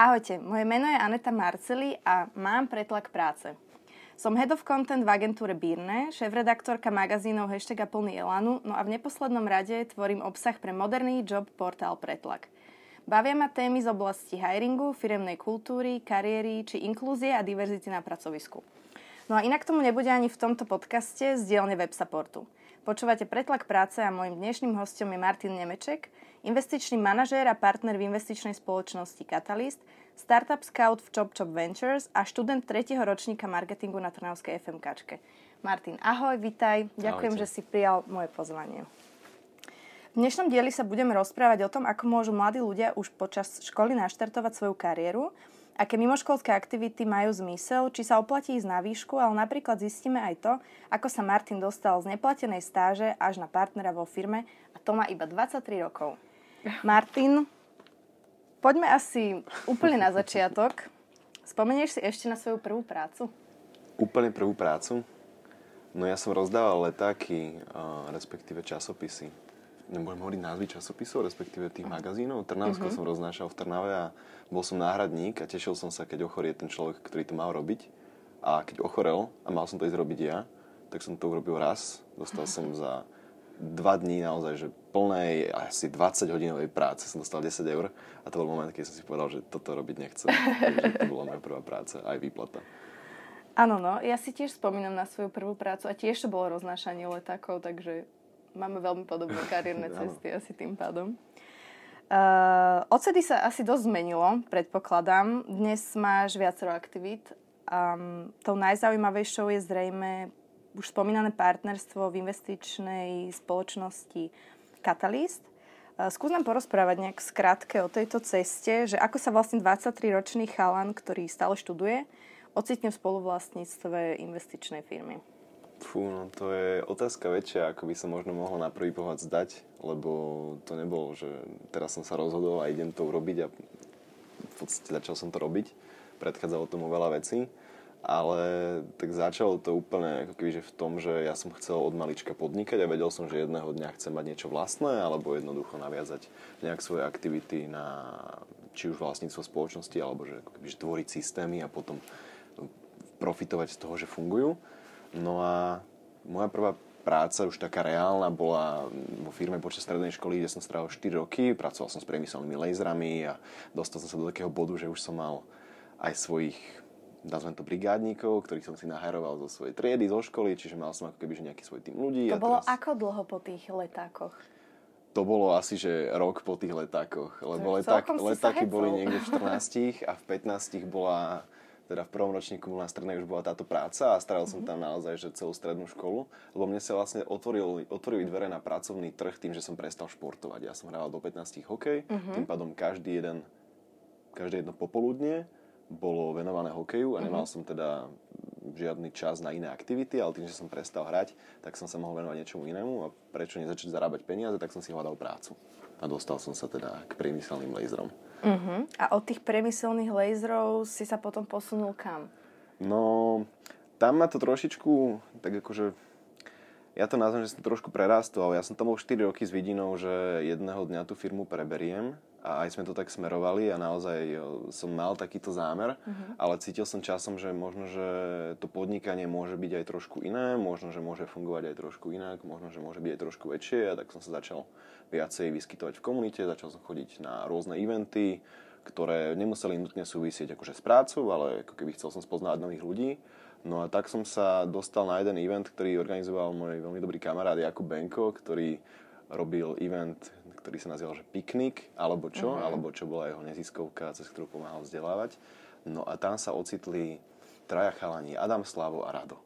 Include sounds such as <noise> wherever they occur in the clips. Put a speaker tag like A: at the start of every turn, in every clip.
A: Ahojte, moje meno je Aneta Marceli a mám pretlak práce. Som head of content v agentúre Birne, šéf-redaktorka magazínov Hashtag a plný Elanu, no a v neposlednom rade tvorím obsah pre moderný job portál Pretlak. Bavia ma témy z oblasti hiringu, firemnej kultúry, kariéry či inklúzie a diverzity na pracovisku. No a inak tomu nebude ani v tomto podcaste z dielne web supportu. Počúvate Pretlak práce a môjim dnešným hostom je Martin Nemeček, investičný manažér a partner v investičnej spoločnosti Catalyst, startup scout v Chop Chop Ventures a študent 3. ročníka marketingu na Trnavskej FMKčke. Martin, ahoj, vitaj. Ďakujem, Ahojte. že si prijal moje pozvanie. V dnešnom dieli sa budeme rozprávať o tom, ako môžu mladí ľudia už počas školy naštartovať svoju kariéru, aké mimoškolské aktivity majú zmysel, či sa oplatí ísť na výšku, ale napríklad zistíme aj to, ako sa Martin dostal z neplatenej stáže až na partnera vo firme a to má iba 23 rokov. Martin, poďme asi úplne na začiatok. Spomenieš si ešte na svoju prvú prácu?
B: Úplne prvú prácu? No ja som rozdával letáky, respektíve časopisy. Nebudem hovoriť názvy časopisov, respektíve tých magazínov. Trnavsko uh-huh. som roznášal v Trnave a bol som náhradník a tešil som sa, keď ochorie ten človek, ktorý to mal robiť. A keď ochorel a mal som to ísť robiť ja, tak som to urobil raz. Dostal som za dva dní naozaj, že plnej asi 20 hodinovej práce som dostal 10 eur a to bol moment, keď som si povedal, že toto robiť nechcem. <laughs> Takže to bola moja prvá práca, aj výplata.
A: Áno, no, ja si tiež spomínam na svoju prvú prácu a tiež to bolo roznášanie letákov, takže máme veľmi podobné <laughs> kariérne cesty asi tým pádom. Uh, ocedy sa asi dosť zmenilo, predpokladám. Dnes máš viacero aktivít. Um, tou najzaujímavejšou je zrejme už spomínané partnerstvo v investičnej spoločnosti Catalyst. Skús nám porozprávať nejak skrátke o tejto ceste, že ako sa vlastne 23-ročný chalan, ktorý stále študuje, ocitne v spoluvlastníctve investičnej firmy.
B: Fú, no to je otázka väčšia, ako by sa možno mohlo na prvý pohľad zdať, lebo to nebolo, že teraz som sa rozhodol a idem to urobiť a v podstate začal som to robiť. Predchádzalo tomu veľa vecí ale tak začalo to úplne ako keby, že v tom, že ja som chcel od malička podnikať a vedel som, že jedného dňa chcem mať niečo vlastné alebo jednoducho naviazať nejak svoje aktivity na či už vlastníctvo spoločnosti alebo že, ako keby, že tvoriť systémy a potom profitovať z toho, že fungujú. No a moja prvá práca už taká reálna bola vo firme počas strednej školy, kde som strávil 4 roky, pracoval som s priemyselnými laserami a dostal som sa do takého bodu, že už som mal aj svojich nazvem to brigádníkov, ktorých som si naharoval zo svojej triedy, zo školy, čiže mal som ako keby že nejaký svoj tým ľudí.
A: To a bolo teraz... ako dlho po tých letákoch?
B: To bolo asi, že rok po tých letákoch, lebo leták, letáky boli niekde v 14 a v 15 bola, teda v prvom ročníku na strednej už bola táto práca a staral som mm-hmm. tam naozaj že celú strednú školu, lebo mne sa vlastne otvorili, otvorili dvere na pracovný trh tým, že som prestal športovať. Ja som hrával do 15 hokej, mm-hmm. tým pádom každý jeden, každé jedno popoludnie bolo venované hokeju a nemal mm-hmm. som teda žiadny čas na iné aktivity, ale tým, že som prestal hrať, tak som sa mohol venovať niečomu inému a prečo nezačať zarábať peniaze, tak som si hľadal prácu. A dostal som sa teda k priemyselným laserom.
A: Uh-huh. A od tých priemyselných laserov si sa potom posunul kam?
B: No, tam ma to trošičku, tak akože, ja to nazvem, že som trošku prerastol, ale ja som tam bol 4 roky s vidinou, že jedného dňa tú firmu preberiem a aj sme to tak smerovali a naozaj som mal takýto zámer, uh-huh. ale cítil som časom, že možno, že to podnikanie môže byť aj trošku iné, možno, že môže fungovať aj trošku inak, možno, že môže byť aj trošku väčšie a tak som sa začal viacej vyskytovať v komunite, začal som chodiť na rôzne eventy, ktoré nemuseli nutne súvisieť akože s prácou, ale ako keby chcel som spoznávať nových ľudí. No a tak som sa dostal na jeden event, ktorý organizoval môj veľmi dobrý kamarát Jakub Benko, ktorý robil event ktorý sa nazýval, že Piknik, alebo čo, uh-huh. alebo čo bola jeho neziskovka, cez ktorú pomáhal vzdelávať. No a tam sa ocitli traja chalani, Adam, Slavo a Rado.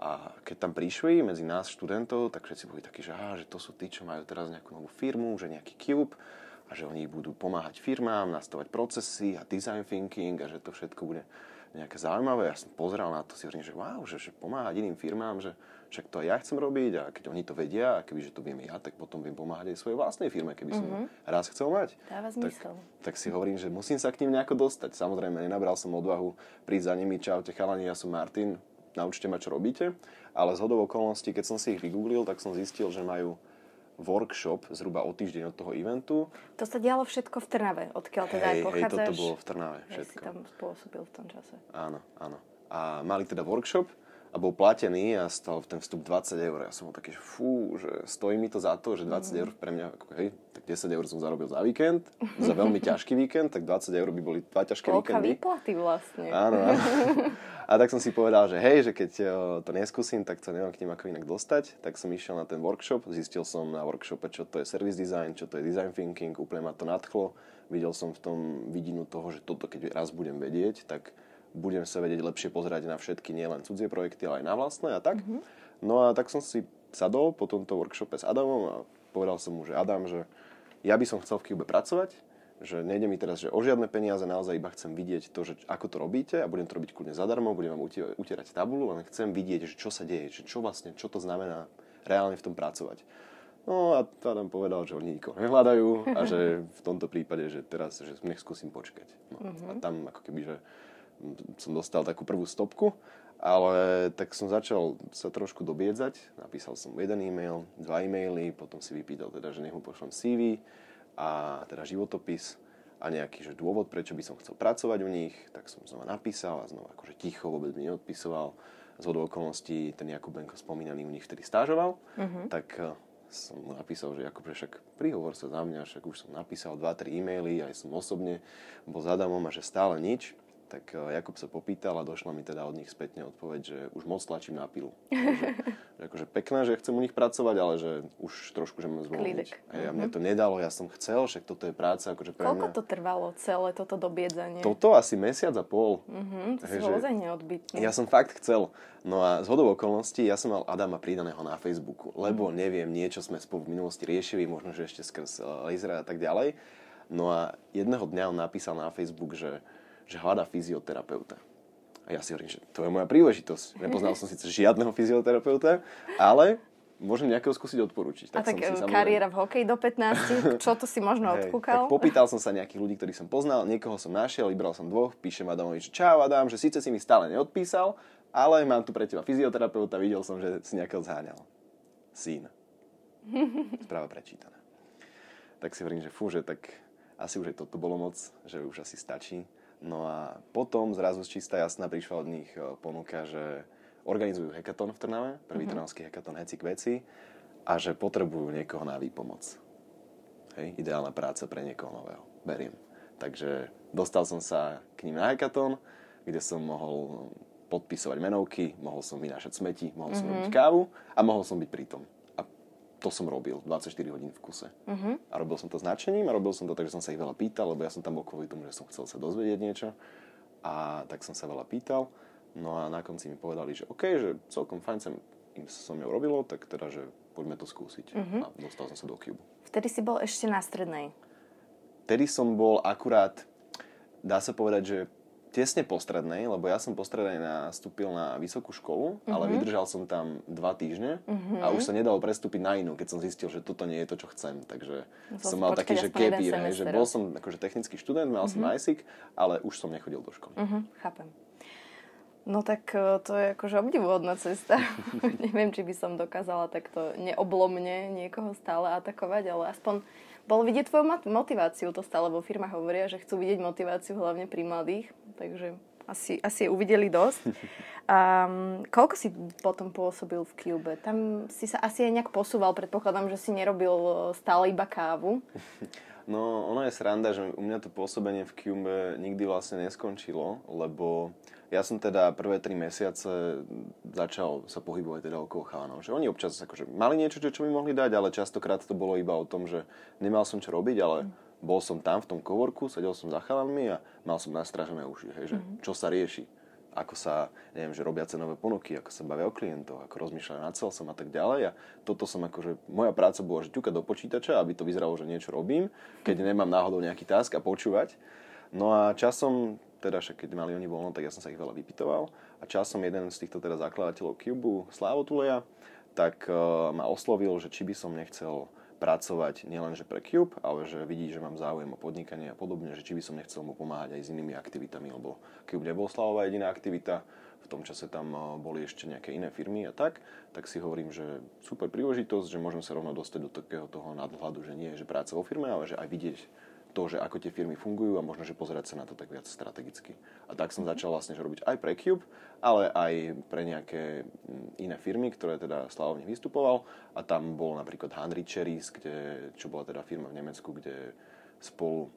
B: A keď tam prišli medzi nás študentov, tak všetci boli takí, že, á, že to sú tí, čo majú teraz nejakú novú firmu, že nejaký Cube a že oni budú pomáhať firmám, nastavať procesy a design thinking a že to všetko bude nejaké zaujímavé. Ja som pozeral na to, si hovorím, že wow, že, že pomáhať iným firmám, že však to aj ja chcem robiť a keď oni to vedia a kebyže to viem ja, tak potom viem pomáhať aj svojej vlastnej firme, keby som mm-hmm. raz chcel mať.
A: Dáva
B: tak, tak si hovorím, že musím sa k ním nejako dostať. Samozrejme, nenabral som odvahu prísť za nimi, čaute chalani, ja som Martin, naučte ma, čo robíte. Ale z hodou okolností, keď som si ich vygooglil, tak som zistil, že majú workshop zhruba o týždeň od toho eventu.
A: To sa dialo všetko v Trnave, odkiaľ teda
B: hej,
A: aj pochádzaš.
B: Hej, toto bolo v Trnave všetko.
A: si tam spôsobil v tom čase.
B: Áno, áno. A mali teda workshop, a bol platený a stal ten vstup 20 eur. Ja som bol taký, že fú, že stojí mi to za to, že 20 mm. eur pre mňa, ako hej, tak 10 eur som zarobil za víkend, za veľmi <laughs> ťažký víkend, tak 20 eur by boli dva ťažké
A: Koľka
B: víkendy.
A: výplaty vlastne.
B: Áno, áno. <laughs> A tak som si povedal, že hej, že keď to neskúsim, tak sa neviem k ním ako inak dostať. Tak som išiel na ten workshop, zistil som na workshope, čo to je service design, čo to je design thinking, úplne ma to nadchlo. Videl som v tom vidinu toho, že toto keď raz budem vedieť, tak budem sa vedieť lepšie pozerať na všetky, nielen cudzie projekty, ale aj na vlastné a tak. Mm-hmm. No a tak som si sadol po tomto workshope s Adamom a povedal som mu, že Adam, že ja by som chcel v Cube pracovať, že nejde mi teraz že o žiadne peniaze, naozaj iba chcem vidieť to, že ako to robíte a budem to robiť kľudne zadarmo, budem vám utierať tabulu, len chcem vidieť, že čo sa deje, že čo vlastne, čo to znamená reálne v tom pracovať. No a Adam povedal, že oni nikoho nehľadajú a že v tomto prípade, že teraz, že nech skúsim počkať. No, mm-hmm. A tam ako keby, že som dostal takú prvú stopku, ale tak som začal sa trošku dobiedzať. Napísal som jeden e-mail, dva e-maily, potom si vypýtal teda, že nech mu pošlem CV a teda životopis a nejaký že dôvod, prečo by som chcel pracovať u nich, tak som znova napísal a znova akože ticho, vôbec mi neodpisoval. Z okolností ten Jakub Benko spomínaný u nich vtedy stážoval, uh-huh. tak eh, som mu napísal, že Jakub, že však prihovor sa za mňa, však už som napísal 2-3 e-maily, aj som osobne bol za Adamom a že stále nič tak eh, Jakub sa popýtal a došla mi teda od nich spätne odpoveď, že už moc tlačím na pilu. že, <laughs> že akože pekné, že chcem u nich pracovať, ale že už trošku, že mám zvolniť. Hej, a mne mhm. to nedalo, ja som chcel, však toto je práca. Akože pre
A: Koľko mňa... to trvalo celé toto dobiedzanie?
B: Toto asi mesiac a pol.
A: Uh-huh, to Hej, ozaj neodbytný.
B: Ja som fakt chcel. No a z hodou okolností ja som mal Adama pridaného na Facebooku, lebo uh-huh. neviem, niečo sme spolu v minulosti riešili, možno, že ešte skrz uh, laser a tak ďalej. No a jedného dňa on napísal na Facebook, že že hľadá fyzioterapeuta. A ja si hovorím, že to je moja príležitosť. Nepoznal som síce žiadneho fyzioterapeuta, ale môžem nejakého skúsiť odporučiť.
A: Tak a tak si, samozrejme... kariéra v hokeji do 15, čo to si možno hey, odkúkal?
B: Tak popýtal som sa nejakých ľudí, ktorých som poznal, niekoho som našiel, vybral som dvoch, píšem Adamovi, že čau Adam, že síce si mi stále neodpísal, ale mám tu pre teba fyzioterapeuta, videl som, že si nejakého zháňal. Syn. <laughs> Správa prečítaná. Tak si hovorím, že fú, že tak asi už aj toto bolo moc, že už asi stačí. No a potom zrazu z čistá jasná prišla od nich e, ponuka, že organizujú hekaton v Trnave, prvý mm-hmm. trnavský hekaton Heci k veci a že potrebujú niekoho na výpomoc. Hej, ideálna práca pre niekoho nového. Beriem. Takže dostal som sa k ním na hekaton, kde som mohol podpisovať menovky, mohol som vynášať smeti, mohol som mm-hmm. robiť kávu a mohol som byť prítom to som robil 24 hodín v kuse. Uh-huh. A robil som to značením a robil som to tak, že som sa ich veľa pýtal, lebo ja som tam bol kvôli tomu, že som chcel sa dozvedieť niečo. A tak som sa veľa pýtal. No a na konci mi povedali, že OK, že celkom fajn sa im som mňou robilo, tak teda, že poďme to skúsiť. Uh-huh. A dostal som sa do Cube.
A: Vtedy si bol ešte na strednej.
B: Vtedy som bol akurát, dá sa povedať, že tesne po strednej, lebo ja som po strednej nastúpil na vysokú školu, mm-hmm. ale vydržal som tam dva týždne mm-hmm. a už sa nedalo prestúpiť na inú, keď som zistil, že toto nie je to, čo chcem. Takže som mal taký, že keby, že bol som akože technický študent, mal mm-hmm. som ISIC, ale už som nechodil do školy.
A: Mm-hmm. Chápem. No tak e, to je akože obdivuhodná cesta. <laughs> Neviem, či by som dokázala takto neoblomne niekoho stále atakovať, ale aspoň bolo vidieť tvoju motiváciu, to stále vo firmách hovoria, že chcú vidieť motiváciu hlavne pri mladých, takže asi, asi je uvideli dosť. <laughs> A koľko si potom pôsobil v Cube? Tam si sa asi aj nejak posúval, predpokladám, že si nerobil e, stále iba kávu. <laughs>
B: No, ono je sranda, že u mňa to pôsobenie v Cube nikdy vlastne neskončilo, lebo ja som teda prvé tri mesiace začal sa pohybovať teda okolo chalanov. Že oni občas akože mali niečo, čo, čo mi mohli dať, ale častokrát to bolo iba o tom, že nemal som čo robiť, ale mm. bol som tam v tom kovorku, sedel som za chalanmi a mal som nastražené uši, hej, že mm. čo sa rieši ako sa, neviem, že robia cenové ponuky, ako sa bavia o klientov, ako rozmýšľajú nad som a tak ďalej. A toto som akože, moja práca bola, že ťukať do počítača, aby to vyzeralo, že niečo robím, keď nemám náhodou nejaký task a počúvať. No a časom teda však keď mali oni voľno, tak ja som sa ich veľa vypitoval. A časom jeden z týchto teda zakladateľov Cube, Slávo Tuleja, tak uh, ma oslovil, že či by som nechcel pracovať nielenže pre Cube, ale že vidí, že mám záujem o podnikanie a podobne, že či by som nechcel mu pomáhať aj s inými aktivitami, lebo Cube nebol Slavová jediná aktivita, v tom čase tam eh, boli ešte nejaké iné firmy a tak, tak si hovorím, že super príležitosť, že môžem sa rovno dostať do takého toho nadhľadu, že nie je, že práca vo firme, ale že aj vidieť to, že ako tie firmy fungujú a možno, že pozerať sa na to tak viac strategicky. A tak som začal vlastne že robiť aj pre Cube, ale aj pre nejaké mm, iné firmy, ktoré teda Slavo vystupoval. A tam bol napríklad Henry Cherries, kde, čo bola teda firma v Nemecku, kde spolu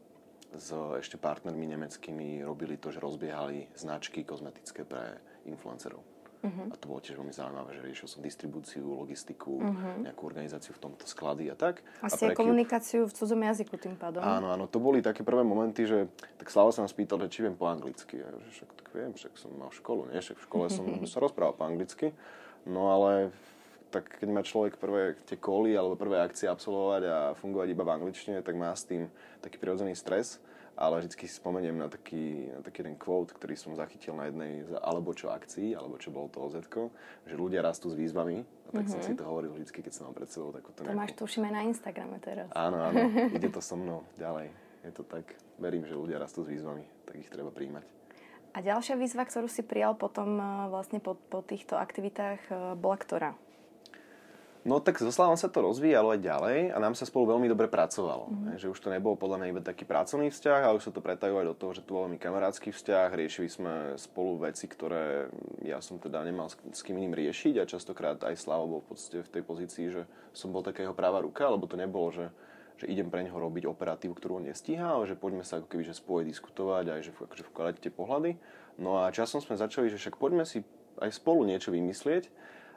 B: s ešte partnermi nemeckými robili to, že rozbiehali značky kozmetické pre influencerov. Uh-huh. A to bolo tiež veľmi zaujímavé, že riešil som distribúciu, logistiku, uh-huh. nejakú organizáciu v tomto sklady a tak.
A: Asi
B: a
A: aj komunikáciu v cudzom jazyku tým pádom.
B: Áno, áno, to boli také prvé momenty, že tak Slavo sa ma spýtal, že či viem po anglicky. Ja, že však tak viem, však som mal školu, nie? Však v škole som sa rozprával po anglicky. No ale tak keď má človek prvé tie koly alebo prvé akcie absolvovať a fungovať iba v angličtine, tak má s tým taký prirodzený stres ale vždy si spomeniem na taký, na taký ten quote, ktorý som zachytil na jednej z alebo čo akcií, alebo čo bolo to oz že ľudia rastú s výzvami. A tak mm-hmm. som mhm. si to hovoril vždy, keď som mal pred sebou takúto
A: To nejakú... máš tuším aj na Instagrame teraz.
B: Áno, áno, <laughs> ide to so mnou ďalej. Je to tak, verím, že ľudia rastú s výzvami, tak ich treba príjmať.
A: A ďalšia výzva, ktorú si prijal potom eh, vlastne po, po týchto aktivitách, eh, bola ktorá?
B: No tak so Slavom sa to rozvíjalo aj ďalej a nám sa spolu veľmi dobre pracovalo. Mm-hmm. Že už to nebolo podľa mňa iba taký pracovný vzťah, ale už sa to pretajilo aj do toho, že to bol veľmi kamarátsky vzťah. Riešili sme spolu veci, ktoré ja som teda nemal s kým iným riešiť a častokrát aj Slavo bol v podstate v tej pozícii, že som bol taká jeho práva ruka, lebo to nebolo, že že idem pre neho robiť operatívu, ktorú on nestíha, ale že poďme sa ako keby že spoje diskutovať aj že akože vkladať tie pohľady. No a časom sme začali, že však poďme si aj spolu niečo vymyslieť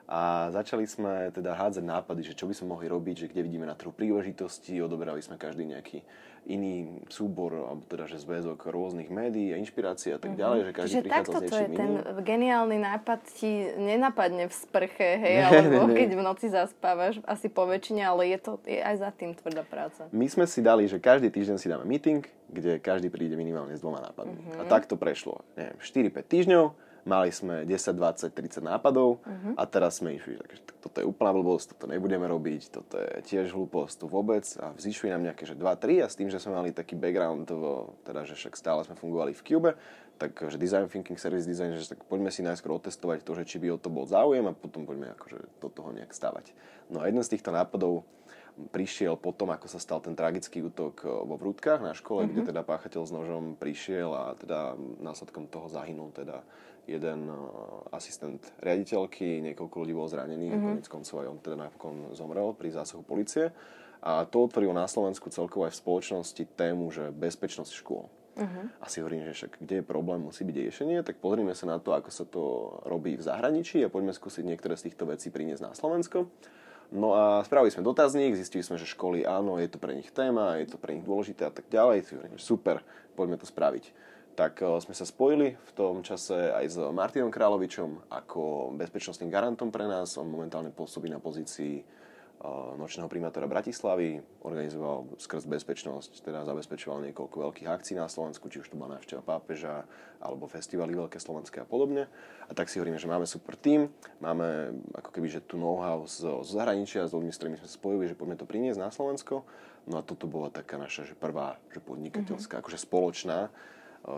B: a začali sme teda hádzať nápady, že čo by sme mohli robiť, že kde vidíme na trhu príležitosti, odoberali sme každý nejaký iný súbor, alebo teda, že zväzok rôznych médií a inšpirácií a tak mhm. ďalej, že každý Čiže
A: prichádza
B: takto
A: s to je, ten geniálny nápad ti nenapadne v sprche, hej, ne, alebo ne, keď v noci zaspávaš, asi po väčšine, ale je to je aj za tým tvrdá práca.
B: My sme si dali, že každý týždeň si dáme meeting, kde každý príde minimálne s dvoma nápadmi. Uh-huh. A tak to prešlo, neviem, 4-5 týždňov, Mali sme 10, 20, 30 nápadov uh-huh. a teraz sme išli, že toto je úplná blbosť, toto nebudeme robiť, toto je tiež hlúposť, to vôbec. A vzýšli nám nejaké, že 2, 3 a s tým, že sme mali taký background, vo, teda, že však stále sme fungovali v Cube, tak že design thinking, service design, že tak poďme si najskôr otestovať to, že či by o to bol záujem a potom poďme akože do toho nejak stavať. No a jeden z týchto nápadov prišiel potom, ako sa stal ten tragický útok vo Vrútkach na škole, mm-hmm. kde teda páchateľ s nožom prišiel a teda následkom toho zahynul teda jeden uh, asistent riaditeľky, niekoľko ľudí bolo zranených, mm-hmm. konec koncov aj on teda napokon zomrel pri zásahu policie. A to otvorilo na Slovensku celkovo aj v spoločnosti tému, že bezpečnosť škôl. Uh-huh. A si hovorím, že však kde je problém, musí byť riešenie, tak pozrime sa na to, ako sa to robí v zahraničí a poďme skúsiť niektoré z týchto vecí priniesť na Slovensko. No a spravili sme dotazník, zistili sme, že školy áno, je to pre nich téma, je to pre nich dôležité a tak ďalej. Super, poďme to spraviť tak eh, sme sa spojili v tom čase aj s Martinom Královičom ako bezpečnostným garantom pre nás. On momentálne pôsobí na pozícii nočného primátora Bratislavy, organizoval skrz bezpečnosť, teda zabezpečoval niekoľko veľkých akcií na Slovensku, či už to bola návšteva pápeža, alebo festivaly veľké slovenské a podobne. A tak si hovoríme, že máme super tým, máme ako keby že tu know-how z, z zahraničia, s ľuďmi, s ktorými sme spojili, že poďme to priniesť na Slovensko. No a toto bola taká naša že prvá že podnikateľská, mm-hmm. akože spoločná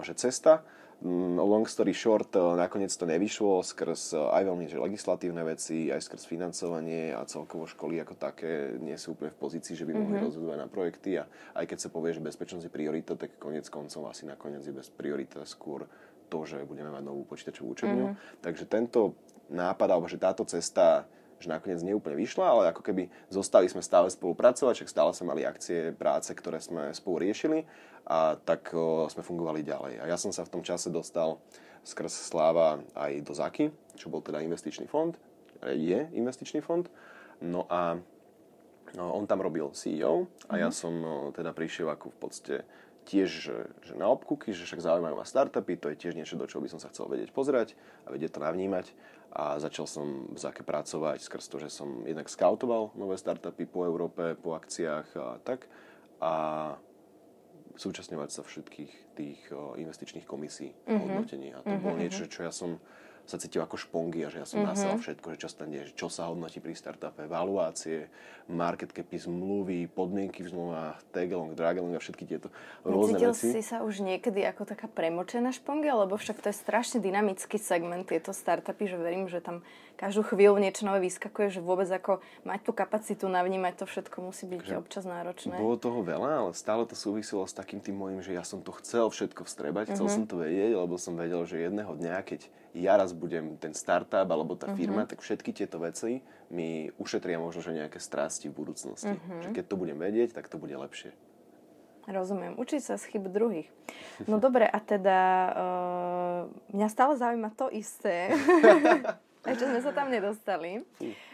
B: že cesta. Mm, long story short, nakoniec to nevyšlo skrz aj veľmi že legislatívne veci, aj skrz financovanie a celkovo školy ako také nie sú úplne v pozícii, že by mohli mm-hmm. rozhodovať na projekty a aj keď sa povie, že bezpečnosť je priorita, tak konec koncov asi nakoniec je bez priorita skôr to, že budeme mať novú počítačovú učebňu. Mm-hmm. Takže tento nápad, alebo že táto cesta že nakoniec neúplne vyšla, ale ako keby zostali sme stále spolupracovať, však stále sme mali akcie, práce, ktoré sme spolu riešili a tak o, sme fungovali ďalej. A ja som sa v tom čase dostal skrz Sláva aj do ZAKY, čo bol teda investičný fond, je investičný fond. No a no, on tam robil CEO a mm-hmm. ja mhm. som no, teda prišiel ako v podstate tiež že, že na obkúky, že však zaujímajú ma startupy, to je tiež niečo, do čoho by som sa chcel vedieť pozerať a vedieť to navnímať. A začal som v Zake pracovať skrz to, že som jednak skautoval nové startupy po Európe, po akciách a tak. A súčasňovať sa všetkých tých investičných komisí mm-hmm. hodnotení. A to mm-hmm. bolo mhm, niečo, mhm. čo ja som sa cítil ako špongy a že ja som mm-hmm. nasel všetko, že čo sa deje, čo sa hodnotí pri startupe, valuácie, market capy, zmluvy, podmienky v zmluvách, tagalong, dragalong a všetky tieto rôzne
A: Necítil
B: veci.
A: si sa už niekedy ako taká premočená šponga, lebo však to je strašne dynamický segment, tieto startupy, že verím, že tam každú chvíľu niečo nové vyskakuje, že vôbec ako mať tú kapacitu navnímať to všetko musí byť že občas náročné.
B: Bolo toho veľa, ale stále to súviselo s takým tým môjim, že ja som to chcel všetko vstrebať, chcel mm-hmm. som to vedieť, lebo som vedel, že jedného dňa, keď ja raz budem ten startup alebo tá firma, mm-hmm. tak všetky tieto veci mi ušetria možno, že nejaké strasti v budúcnosti. Mm-hmm. Že keď to budem vedieť, tak to bude lepšie.
A: Rozumiem. Učiť sa z chyb druhých. No dobre, a teda uh, mňa stále zaujíma to isté. <laughs> Ešte sme sa tam nedostali.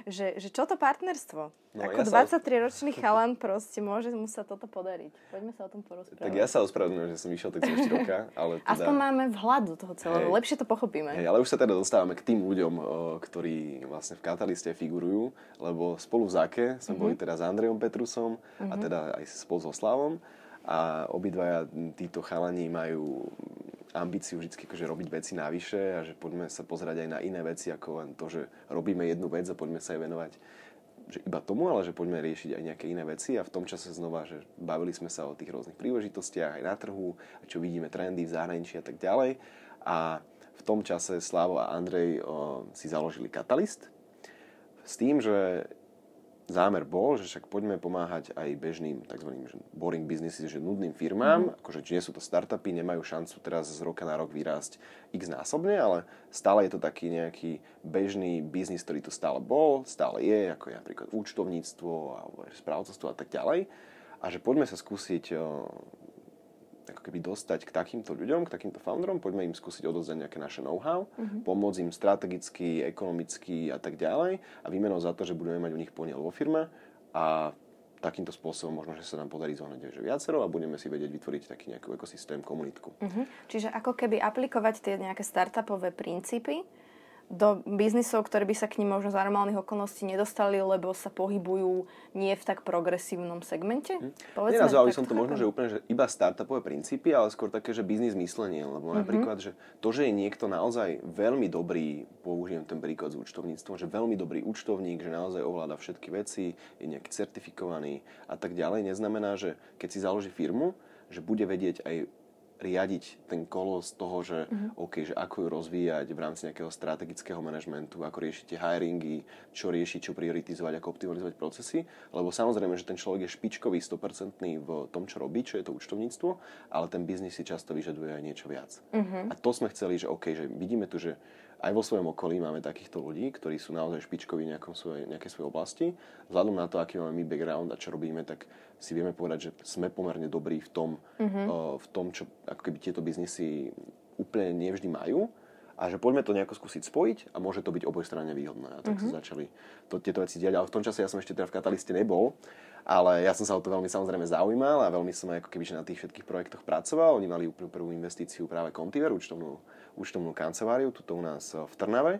A: Že, že čo to partnerstvo? No, Ako ja 23-ročný sa... <laughs> chalan proste môže mu sa toto podariť. Poďme sa o tom porozprávať.
B: Tak ja sa ospravedlňujem, že som išiel tak zo roka, ale teda...
A: Aspoň máme vhľad do toho celého. Hej. Lepšie to pochopíme.
B: Hej, ale už sa teda dostávame k tým ľuďom, ktorí vlastne v Kataliste figurujú, lebo spolu v Zake sme mm-hmm. boli teda s Andrejom Petrusom mm-hmm. a mhm. teda aj spolu so Slavom a obidvaja títo chalani majú ambíciu vždy akože robiť veci navyše a že poďme sa pozerať aj na iné veci ako len to, že robíme jednu vec a poďme sa aj venovať že iba tomu, ale že poďme riešiť aj nejaké iné veci a v tom čase znova, že bavili sme sa o tých rôznych príležitostiach aj na trhu, a čo vidíme trendy v zahraničí a tak ďalej. A v tom čase Slavo a Andrej o, si založili Catalyst s tým, že zámer bol, že však poďme pomáhať aj bežným tzv. boring businesses, že nudným firmám, mm-hmm. akože nie sú to startupy, nemajú šancu teraz z roka na rok vyrásť x násobne, ale stále je to taký nejaký bežný biznis, ktorý tu stále bol, stále je, ako je napríklad účtovníctvo alebo správcovstvo a tak ďalej. A že poďme sa skúsiť ako keby dostať k takýmto ľuďom, k takýmto founderom, poďme im skúsiť odozdať nejaké naše know-how, uh-huh. pomôcť im strategicky, ekonomicky a tak ďalej a výmenou za to, že budeme mať u nich podiel vo firme a takýmto spôsobom možno, že sa nám podarí zohnať že viacero a budeme si vedieť vytvoriť taký nejaký ekosystém, komunitku.
A: Uh-huh. Čiže ako keby aplikovať tie nejaké startupové princípy do biznisov, ktoré by sa k ním možno za normálnych okolností nedostali, lebo sa pohybujú nie v tak progresívnom segmente?
B: Hm. Nenazval by som to možno, že úplne že iba startupové princípy, ale skôr také, že biznis myslenie. Lebo mm-hmm. napríklad, že to, že je niekto naozaj veľmi dobrý, použijem ten príklad s účtovníctvom, že veľmi dobrý účtovník, že naozaj ovláda všetky veci, je nejaký certifikovaný a tak ďalej, neznamená, že keď si založí firmu, že bude vedieť aj riadiť ten kolos toho, že, mm-hmm. OK, že ako ju rozvíjať v rámci nejakého strategického manažmentu, ako riešiť hiringy, čo riešiť, čo prioritizovať, ako optimalizovať procesy. Lebo samozrejme, že ten človek je špičkový, 100% v tom, čo robí, čo je to účtovníctvo, ale ten biznis si často vyžaduje aj niečo viac. Mm-hmm. A to sme chceli, že OK, že vidíme tu, že aj vo svojom okolí máme takýchto ľudí, ktorí sú naozaj špičkoví v svojej, nejakej svojej oblasti. Vzhľadom na to, aký máme my background a čo robíme, tak si vieme povedať, že sme pomerne dobrí v tom, mm-hmm. uh, v tom čo ako keby tieto biznisy úplne nevždy majú a že poďme to nejako skúsiť spojiť a môže to byť obojstranne výhodné. A tak mm-hmm. sa začali to, tieto veci diať. Ale v tom čase ja som ešte teda v Kataliste nebol, ale ja som sa o to veľmi samozrejme zaujímal a veľmi som aj ako keby na tých všetkých projektoch pracoval. Oni mali úplnú prvú investíciu práve Contiver, účtovnú, účtovnú kanceláriu, tuto u nás v Trnave.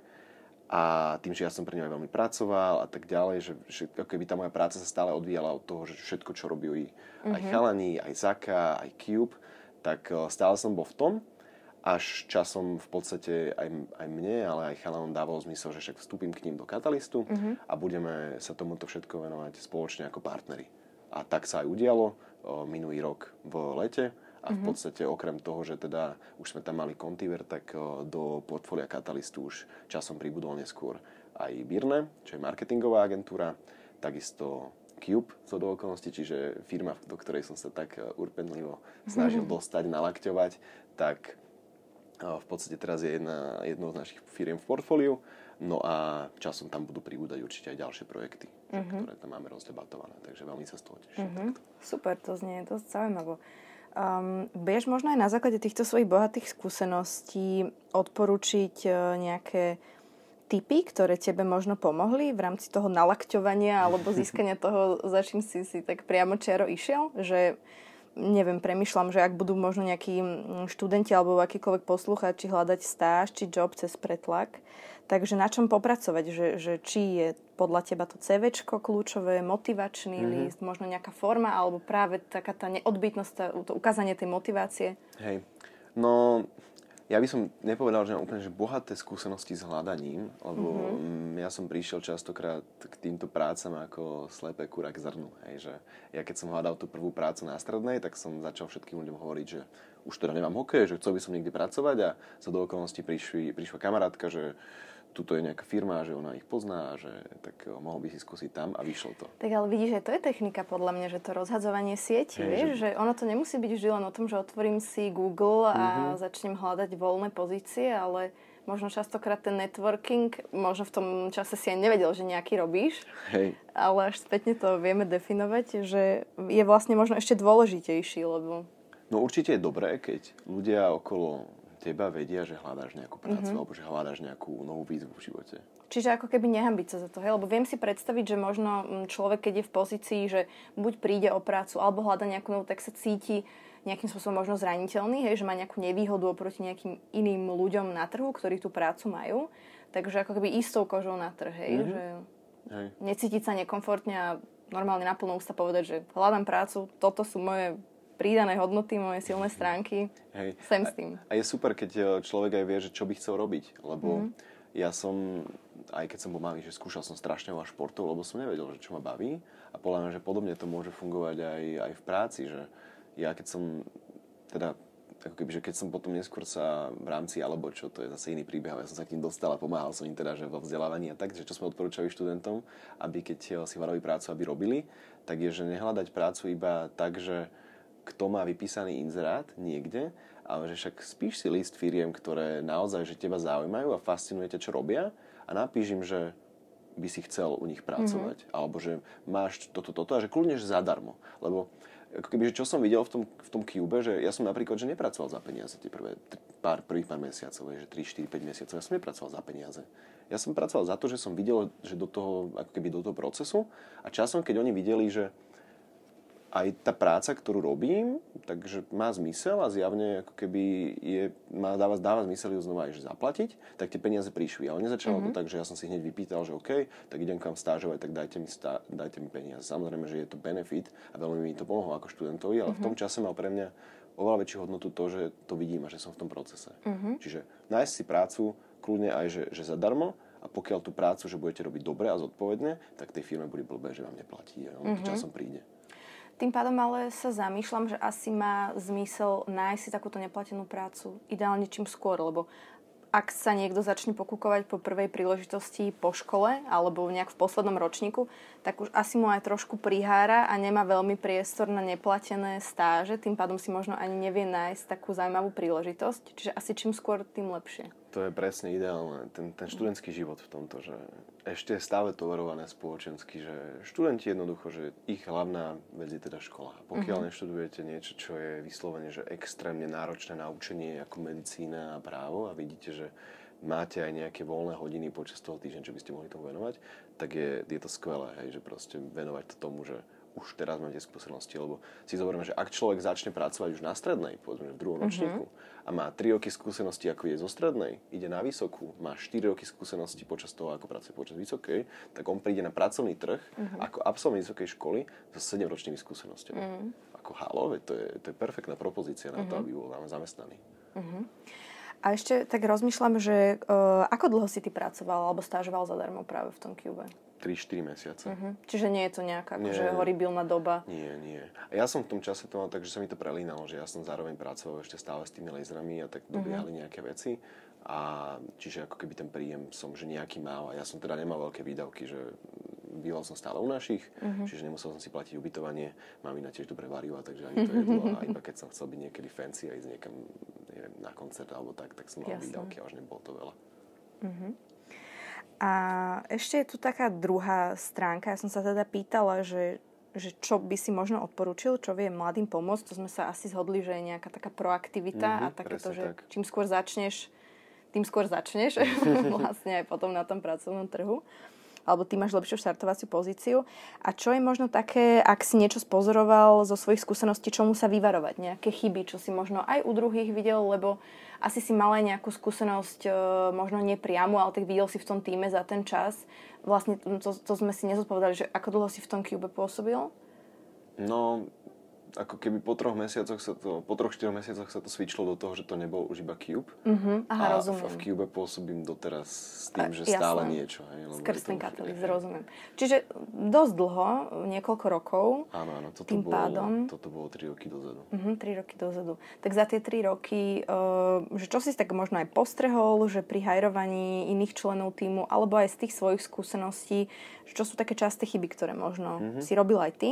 B: A tým, že ja som pre ňu aj veľmi pracoval a tak ďalej, že, že keby tá moja práca sa stále odvíjala od toho, že všetko, čo robili mm-hmm. aj mhm. Chalani, aj Zaka, aj Cube, tak eh, stále som bol v tom až časom v podstate aj, aj mne, ale aj chalanom dávalo zmysel, že však vstúpim k ním do Katalistu mm-hmm. a budeme sa tomuto všetko venovať spoločne ako partneri. A tak sa aj udialo o, minulý rok v lete a v mm-hmm. podstate okrem toho, že teda už sme tam mali Contiver, tak do portfólia Katalistu už časom pribudol neskôr aj Birne, čo je marketingová agentúra, takisto Cube zo do okolností, čiže firma, do ktorej som sa tak urpenlivo snažil <laughs> dostať, nalakťovať, tak v podstate teraz je jedna, jednou z našich firiem v portfóliu. No a časom tam budú pribúdať určite aj ďalšie projekty, uh-huh. ktoré tam máme rozdebatované. Takže veľmi sa z toho teším. Uh-huh.
A: Super, to znie dosť zaujímavé. Um, budeš možno aj na základe týchto svojich bohatých skúseností odporučiť uh, nejaké typy, ktoré tebe možno pomohli v rámci toho nalakťovania alebo získania <laughs> toho, za čím si si tak priamo čero išiel? Že neviem, premyšľam, že ak budú možno nejakí študenti alebo akýkoľvek posluchači hľadať stáž či job cez pretlak, takže na čom popracovať, že, že či je podľa teba to CV kľúčové, motivačný mm-hmm. list, možno nejaká forma, alebo práve taká tá neodbytnosť, to ukázanie tej motivácie?
B: Hej, no ja by som nepovedal, že mám úplne že bohaté skúsenosti s hľadaním, lebo mm-hmm. ja som prišiel častokrát k týmto prácam ako slepé kura k zrnu. Hej, že ja keď som hľadal tú prvú prácu na strednej, tak som začal všetkým ľuďom hovoriť, že už teda nemám hokej, že chcel by som niekde pracovať a za do okolností prišli, prišla kamarátka, že tuto je nejaká firma, že ona ich pozná, že tak eh, mohol by si skúsiť tam a vyšlo to.
A: Tak ale vidíš, že to je technika podľa mňa, že to rozhadzovanie sieti, hey, vieš, že... že ono to nemusí byť vždy len o tom, že otvorím si Google a mm-hmm. začnem hľadať voľné pozície, ale možno častokrát ten networking, možno v tom čase si aj nevedel, že nejaký robíš,
B: Hej.
A: ale až spätne to vieme definovať, že je vlastne možno ešte dôležitejší, lebo...
B: No určite je dobré, keď ľudia okolo teba vedia, že hľadáš nejakú prácu mm-hmm. alebo že hľadáš nejakú novú výzvu v živote.
A: Čiže ako keby nehambiť sa za to, hej? lebo viem si predstaviť, že možno mm, človek, keď je v pozícii, že buď príde o prácu alebo hľada nejakú novú, tak sa cíti nejakým spôsobom možno zraniteľný, hej? že má nejakú nevýhodu oproti nejakým iným ľuďom na trhu, ktorí tú prácu majú. Takže ako keby istou kožou na trh, hej? Mm-hmm. že hej. necítiť sa nekomfortne a normálne na plnú ústa povedať, že hľadám prácu, toto sú moje pridané hodnoty, moje silné stránky. Hej. Sem s tým.
B: A, a je super, keď e, človek aj vie, že čo by chcel robiť. Lebo mm. ja som, aj keď som bol malý, že skúšal som strašne veľa športov, lebo som nevedel, že čo ma baví. A podľa mňa, že podobne to môže fungovať aj, aj v práci. Že ja keď som, teda ako keby, že keď som potom neskôr sa v rámci, alebo čo, to je zase iný príbeh, ja som sa k tým dostal a pomáhal som im teda, že vo vzdelávaní a tak, že čo sme odporúčali študentom, aby keď si varovali prácu, aby robili, tak je, že nehľadať prácu iba tak, že kto má vypísaný inzerát niekde, ale že však spíš si list firiem, ktoré naozaj že teba zaujímajú a fascinuje ťa, čo robia a napíš im, že by si chcel u nich pracovať. Mm-hmm. Alebo že máš toto, toto a že kľudne, že zadarmo. Lebo ako keby, že čo som videl v tom, v tom Cube, že ja som napríklad, že nepracoval za peniaze tie prvé pár, prvých pár mesiacov, že 3, 4, 5 mesiacov. Ja som nepracoval za peniaze. Ja som pracoval za to, že som videl, že do toho, ako keby do toho procesu a časom, keď oni videli, že aj tá práca, ktorú robím, takže má zmysel a zjavne ako keby je, má, dáva, dáva zmysel ju znova aj zaplatiť, tak tie peniaze prišli. Ale nezačalo mm-hmm. to tak, že ja som si hneď vypýtal, že OK, tak idem kam stážovať, tak dajte mi, stá, dajte mi peniaze. Samozrejme, že je to benefit a veľmi mi to pomohlo ako študentovi, ale mm-hmm. v tom mhm. čase mal pre mňa oveľa väčšiu hodnotu to, že to vidím a že som v tom procese. Mm-hmm. Čiže nájsť si prácu kľudne aj, že, že zadarmo, a pokiaľ tú prácu, že budete robiť dobre a zodpovedne, tak tej firme bude blbé, že vám neplatí a on mm-hmm. časom príde.
A: Tým pádom ale sa zamýšľam, že asi má zmysel nájsť si takúto neplatenú prácu ideálne čím skôr, lebo ak sa niekto začne pokúkovať po prvej príležitosti po škole alebo nejak v poslednom ročníku, tak už asi mu aj trošku prihára a nemá veľmi priestor na neplatené stáže, tým pádom si možno ani nevie nájsť takú zaujímavú príležitosť. Čiže asi čím skôr, tým lepšie.
B: To je presne ideálne, ten, ten študentský život v tomto, že ešte je stále tolerované spoločensky, že študenti jednoducho, že ich hlavná vec je teda škola. Pokiaľ uh-huh. neštudujete niečo, čo je vyslovene, že extrémne náročné na učenie ako medicína a právo a vidíte, že máte aj nejaké voľné hodiny počas toho týždňa, čo by ste mohli tomu venovať, tak je, je to skvelé, hej, že proste venovať to tomu, že už teraz máte skúsenosti, lebo si zoberme, že ak človek začne pracovať už na strednej, povedzme v druhom mm-hmm. ročníku, a má 3 roky skúsenosti, ako je zo strednej, ide na vysokú, má 4 roky skúsenosti počas toho, ako pracuje počas vysokej, tak on príde na pracovný trh mm-hmm. ako absolvent vysokej školy so 7 ročnými skúsenosťami. Mm-hmm. Ako halo, to je, to je perfektná propozícia na mm-hmm. to, mhm. aby bol vám zamestnaný. Mm-hmm.
A: A ešte tak rozmýšľam, že uh, ako dlho si ty pracoval alebo stážoval zadarmo práve v tom Cube?
B: 3-4 mesiace. Uh-huh.
A: Čiže nie je to nejaká akože horibilná doba?
B: Nie, nie. A ja som v tom čase to mal tak, že sa mi to prelínalo, že ja som zároveň pracoval ešte stále s tými laserami a tak dobiehali uh-huh. nejaké veci. A čiže ako keby ten príjem som, že nejaký mal. A ja som teda nemal veľké výdavky, že býval som stále u našich, uh-huh. čiže nemusel som si platiť ubytovanie. Mamina tiež dobre varila, takže ani to jedlo. A iba keď som chcel byť niekedy fancy a ísť niekam neviem, na koncert alebo tak, tak som mal Jasne. výdavky a už nebolo to veľa. Uh-huh.
A: A ešte je tu taká druhá stránka. Ja som sa teda pýtala, že, že čo by si možno odporúčil, čo vie mladým pomôcť. To sme sa asi zhodli, že je nejaká taká proaktivita mm-hmm, a takéto, že tak. čím skôr začneš, tým skôr začneš <laughs> vlastne aj potom na tom pracovnom trhu. Alebo ty máš lepšiu štartovaciu pozíciu. A čo je možno také, ak si niečo spozoroval zo svojich skúseností, čomu sa vyvarovať, nejaké chyby, čo si možno aj u druhých videl, lebo asi si mal aj nejakú skúsenosť, e, možno nepriamu, ale tak videl si v tom týme za ten čas. Vlastne to, to sme si nezodpovedali, že ako dlho si v tom Cube pôsobil?
B: No, ako keby po troch mesiacoch sa to, po troch, štyroch mesiacoch sa to switchlo do toho, že to nebol už iba Cube.
A: Uh-huh, aha,
B: a
A: rozumiem.
B: v, v Cube pôsobím doteraz s tým, že
A: jasné.
B: stále niečo. Hej,
A: Skrz ten katalýz, rozumiem. Čiže dosť dlho, niekoľko rokov.
B: Áno, áno, toto,
A: tým
B: bolo,
A: pádom,
B: toto bolo 3 roky dozadu.
A: Uh-huh, 3 roky dozadu. Tak za tie 3 roky, uh, že čo si tak možno aj postrehol, že pri hajrovaní iných členov týmu, alebo aj z tých svojich skúseností, že čo sú také časté chyby, ktoré možno uh-huh. si robil aj ty,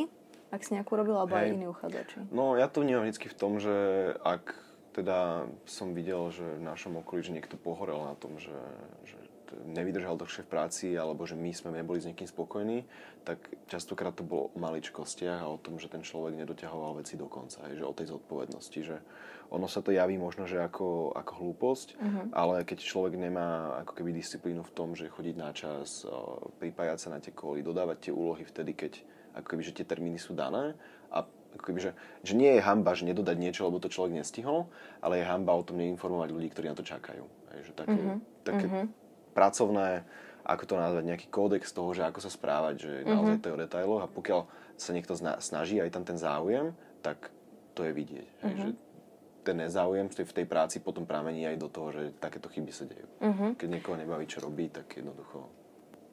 A: ak si nejakú robil, alebo Hej. aj iní uchádzači?
B: No ja to vnímam vždy v tom, že ak teda som videl, že v našom okolí, že niekto pohorel na tom, že, že nevydržal dlhšie v práci, alebo že my sme neboli s niekým spokojní, tak častokrát to bolo o maličkostiach a o tom, že ten človek nedoťahoval veci do konca, že o tej zodpovednosti, že ono sa to javí možno, že ako, ako hlúposť, uh-huh. ale keď človek nemá ako keby disciplínu v tom, že chodiť na čas, pripájať sa na tie koly, dodávať tie úlohy vtedy, keď ako keby, že tie termíny sú dané a ako keby, že, že nie je hamba, že nedodať niečo, lebo to človek nestihol, ale je hamba o tom neinformovať ľudí, ktorí na to čakajú. Hej, že také, uh-huh. také uh-huh. pracovné, ako to nazvať, nejaký kódex toho, že ako sa správať, že uh-huh. naozaj to je o detailoch a pokiaľ sa niekto snaží aj tam ten záujem, tak to je vidieť. Hej, že ten nezáujem v tej, v tej práci potom pramení aj do toho, že takéto chyby sa dejú. Uh-huh. Keď niekoho nebaví, čo robí, tak jednoducho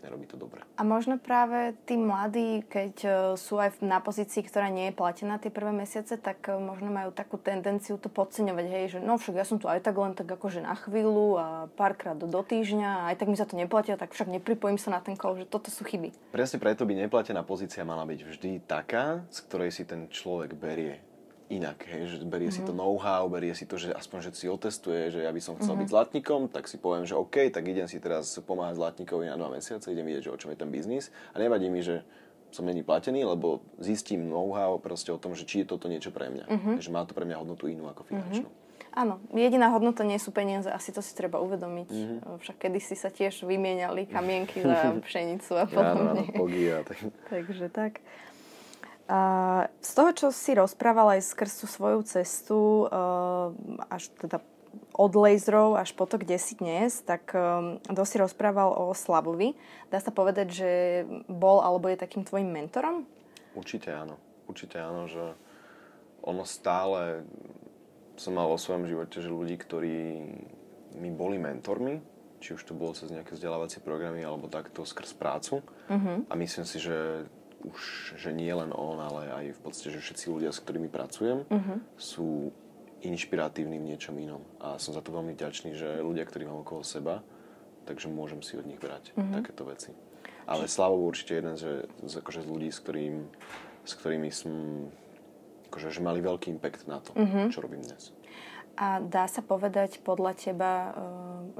B: nerobí to dobre.
A: A možno práve tí mladí, keď e, sú aj na pozícii, ktorá nie je platená tie prvé mesiace, tak e, možno majú takú tendenciu to podceňovať, hej, že no však ja som tu aj tak len tak akože na chvíľu a párkrát do, do týždňa a aj tak mi sa to neplatia, tak však nepripojím sa na ten kol, že toto sú chyby.
B: Presne preto by neplatená pozícia mala byť vždy taká, z ktorej si ten človek berie inak, hej, že berie mm-hmm. si to mhm. know-how, berie si to, že aspoň, že si otestuje, že ja by som chcel mm-hmm. byť zlatníkom, tak si poviem, že OK, tak idem si teraz pomáhať zlatníkovi na dva mesiace, idem vidieť, že o čom je ten biznis a nevadí mi, že som není platený, lebo zistím know-how proste o tom, že či je toto niečo pre mňa. Mm-hmm. Že má to pre mňa hodnotu inú ako finančnú. Mm-hmm.
A: Áno, jediná hodnota nie sú peniaze, asi to si treba uvedomiť. Mm-hmm. Však kedysi sa tiež vymieniali kamienky za <laughs> pšenicu a podobne.
B: Ja, no, no, tak. <laughs>
A: Takže tak. Z toho, čo si rozprával aj skrz tú svoju cestu, až teda od laserov až po to, kde si dnes, tak dosť si rozprával o Slavovi. Dá sa povedať, že bol alebo je takým tvojim mentorom?
B: Určite áno. Určite áno, že ono stále som mal vo svojom živote, že ľudí, ktorí mi boli mentormi, či už to bolo cez nejaké vzdelávacie programy alebo takto skrz prácu. Uh-huh. A myslím si, že už, že nie len on, ale aj v podstate, že všetci ľudia, s ktorými pracujem, uh-huh. sú inšpiratívni v niečom inom. A som za to veľmi vďačný, že ľudia, ktorí mám okolo seba, takže môžem si od nich brať uh-huh. takéto veci. Ale Slavo určite jeden z, z, akože z ľudí, s, ktorým, s ktorými som akože, že mali veľký impact na to, uh-huh. čo robím dnes.
A: A dá sa povedať podľa teba, eh,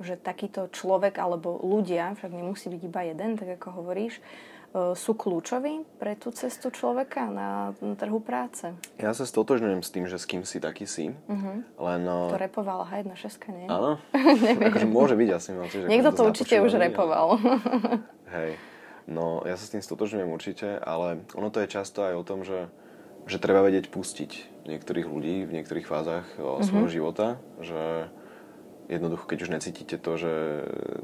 A: že takýto človek alebo ľudia, však nemusí byť iba jeden, tak ako hovoríš, E, sú kľúčoví pre tú cestu človeka na, trhu práce?
B: Ja sa stotožňujem s tým, že s kým si, taký si. Uh-huh. Len,
A: to repovala H1 šeska, nie?
B: Áno? <laughs> akože môže byť, asi mám
A: že Niekto to, určite už repoval. <laughs>
B: Hej. No, ja sa s tým stotožňujem určite, ale ono to je často aj o tom, že, že treba vedieť pustiť niektorých ľudí v niektorých fázach uh-huh. svojho života, že jednoducho, keď už necítite to, že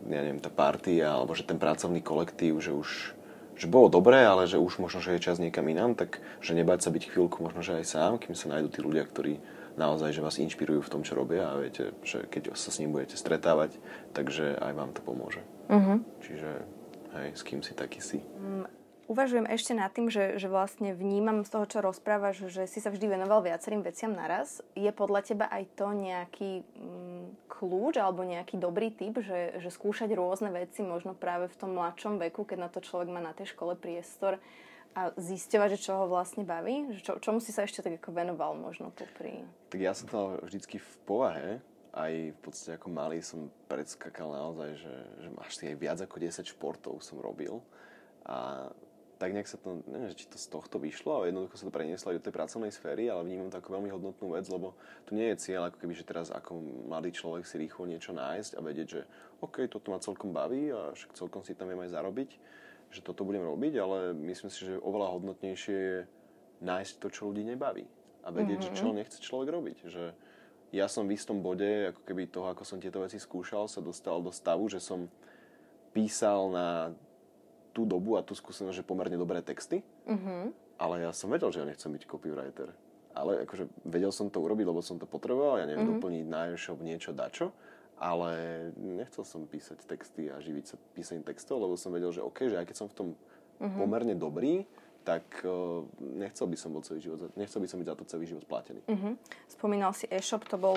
B: ja neviem, tá partia alebo že ten pracovný kolektív, že už že bolo dobré, ale že už možno, že je čas niekam inám, tak že nebáť sa byť chvíľku možno, že aj sám, kým sa nájdú tí ľudia, ktorí naozaj, že vás inšpirujú v tom, čo robia a viete, že keď sa s ním budete stretávať, takže aj vám to pomôže. Uh-huh. Čiže hej, s kým si taký si. Mm,
A: uvažujem ešte nad tým, že, že vlastne vnímam z toho, čo rozprávaš, že si sa vždy venoval viacerým veciam naraz. Je podľa teba aj to nejaký mm, kľúč alebo nejaký dobrý typ, že, že skúšať rôzne veci možno práve v tom mladšom veku, keď na to človek má na tej škole priestor a zisťovať, že čo ho vlastne baví? Že čo, čomu si sa ešte tak ako venoval možno popri...
B: Tak ja som to vždycky v povahe, aj v podstate ako malý som predskakal naozaj, že, že až aj viac ako 10 športov som robil. A tak nejak sa to, neviem, či to z tohto vyšlo, ale jednoducho sa to prenieslo aj do tej pracovnej sféry, ale vnímam to ako veľmi hodnotnú vec, lebo tu nie je cieľ, ako keby, že teraz ako mladý človek si rýchlo niečo nájsť a vedieť, že OK, toto ma celkom baví a však celkom si tam viem aj zarobiť. že toto budem robiť, ale myslím si, že oveľa hodnotnejšie je nájsť to, čo ľudí nebaví. A vedieť, mm-hmm. že čo nechce človek robiť. Že ja som v istom bode, ako keby toho, ako som tieto veci skúšal, sa dostal do stavu, že som písal na tú dobu a tú skúsenosť, že pomerne dobré texty, mm-hmm. ale ja som vedel, že ja nechcem byť copywriter. Ale akože vedel som to urobiť, lebo som to potreboval, ja neviem, mm-hmm. doplniť na e-shop niečo, dačo, ale nechcel som písať texty a živiť sa písaním textov, lebo som vedel, že OK, že aj keď som v tom mm-hmm. pomerne dobrý, tak uh, nechcel by som bol celý život, nechcel by som byť za to celý život splatený. Uh-huh.
A: Spomínal si e-shop, to bol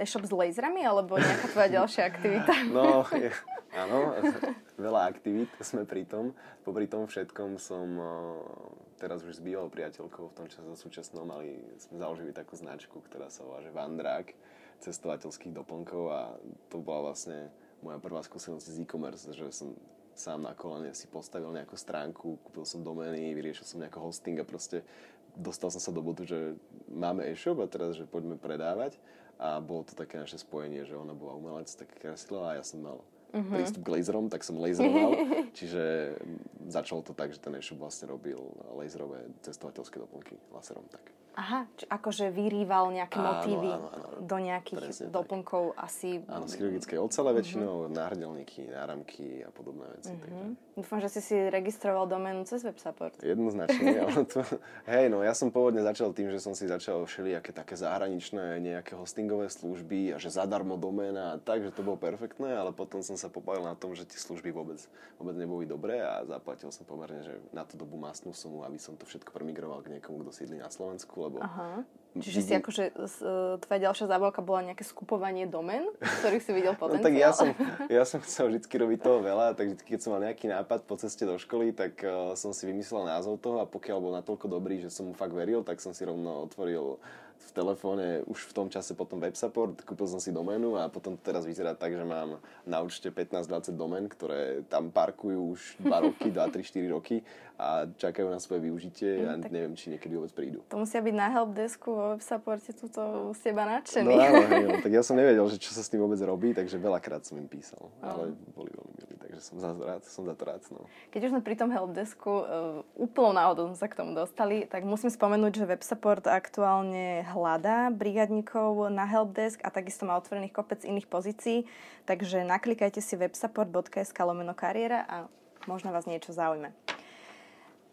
A: e-shop s laserami, alebo nejaká tvoja ďalšia aktivita?
B: No, je, áno, <laughs> veľa aktivít sme pri tom. Popri tom všetkom som uh, teraz už s bývalou priateľkou v tom čase súčasnom mali, sme založili takú značku, ktorá sa volá, že Vandrák cestovateľských doplnkov a to bola vlastne moja prvá skúsenosť z e-commerce, že som sám na kolene si postavil nejakú stránku, kúpil som domény, vyriešil som nejaký hosting a proste dostal som sa do bodu, že máme e-shop a teraz, že poďme predávať a bolo to také naše spojenie, že ona bola umelec, tak kreslila a ja som mal uh-huh. prístup k laserom, tak som laseroval. <laughs> Čiže začalo to tak, že ten e-shop vlastne robil laserové cestovateľské doplnky laserom. Tak.
A: Aha, či akože vyrýval nejaké áno, motívy áno, áno, do nejakých doplnkov tak. asi...
B: Áno, z chirurgickej ocele väčšinou, uh-huh. náhrdelníky, náramky a podobné veci. Uh-huh. Takže...
A: Dúfam, že si si registroval doménu cez WebSupport.
B: Jednoznačne, <laughs> ale to... Hej, no ja som pôvodne začal tým, že som si začal všelijaké také zahraničné nejaké hostingové služby a že zadarmo doména a tak, že to bolo perfektné, ale potom som sa popálil na tom, že tie služby vôbec, vôbec neboli dobré a zaplatil som pomerne, že na tú dobu masnú sumu, aby som to všetko premigroval k niekomu, kto sídli na Slovensku, lebo...
A: Aha. Čiže si akože e, tvoja ďalšia zábavka bola nejaké skupovanie domen, ktorých si videl potenciál? <laughs>
B: no tak ja som, ja som chcel vždy robiť toho veľa, tak vždy, keď som mal nejaký nápad po ceste do školy, tak uh, som si vymyslel názov toho a pokiaľ bol natoľko dobrý, že som mu fakt veril, tak som si rovno otvoril v telefóne už v tom čase potom web support, kúpil som si doménu a potom to teraz vyzerá tak, že mám na účte 15-20 domén, ktoré tam parkujú už 2 roky, 2, 3, 4 roky a čakajú na svoje využitie a mm, neviem, či niekedy vôbec prídu.
A: To musia byť na helpdesku vo web supporte túto z teba nadšený.
B: No áno, <laughs> hej, no, tak ja som nevedel, že čo sa s tým vôbec robí, takže veľakrát som im písal, ale boli veľmi milí, takže som za, rád, som za to rád. No.
A: Keď už sme pri tom helpdesku uh, úplnou náhodou sa k tomu dostali, tak musím spomenúť, že web support aktuálne hľadá brigadníkov na helpdesk a takisto má otvorených kopec iných pozícií, takže naklikajte si websupport.sk lomeno kariéra a možno vás niečo zaujme.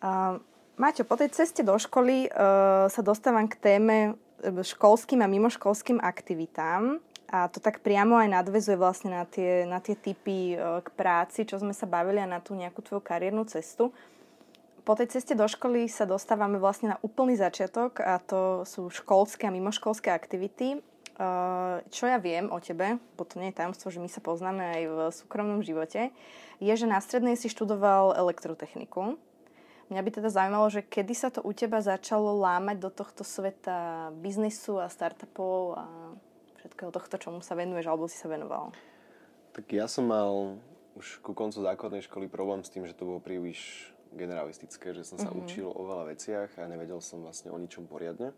A: Uh, Maťo, po tej ceste do školy uh, sa dostávam k téme e, školským a mimoškolským aktivitám. A to tak priamo aj nadvezuje vlastne na tie, na tie typy uh, k práci, čo sme sa bavili a na tú nejakú tvoju kariérnu cestu. Po tej ceste do školy sa dostávame vlastne na úplný začiatok a to sú školské a mimoškolské aktivity. Uh, čo ja viem o tebe, bo to nie je tajomstvo, že my sa poznáme aj v súkromnom živote, je, že na strednej si študoval elektrotechniku. Mňa by teda zaujímalo, že kedy sa to u teba začalo lámať do tohto sveta biznisu a startupov a všetkého tohto, čomu sa venuješ alebo si sa venoval?
B: Tak ja som mal už ku koncu základnej školy problém s tým, že to bolo príliš generalistické, že som sa mm-hmm. učil o veľa veciach a nevedel som vlastne o ničom poriadne.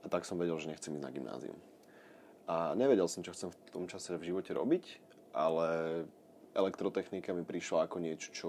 B: A tak som vedel, že nechcem ísť na gymnázium. A nevedel som, čo chcem v tom čase v živote robiť, ale elektrotechnika mi prišla ako niečo, čo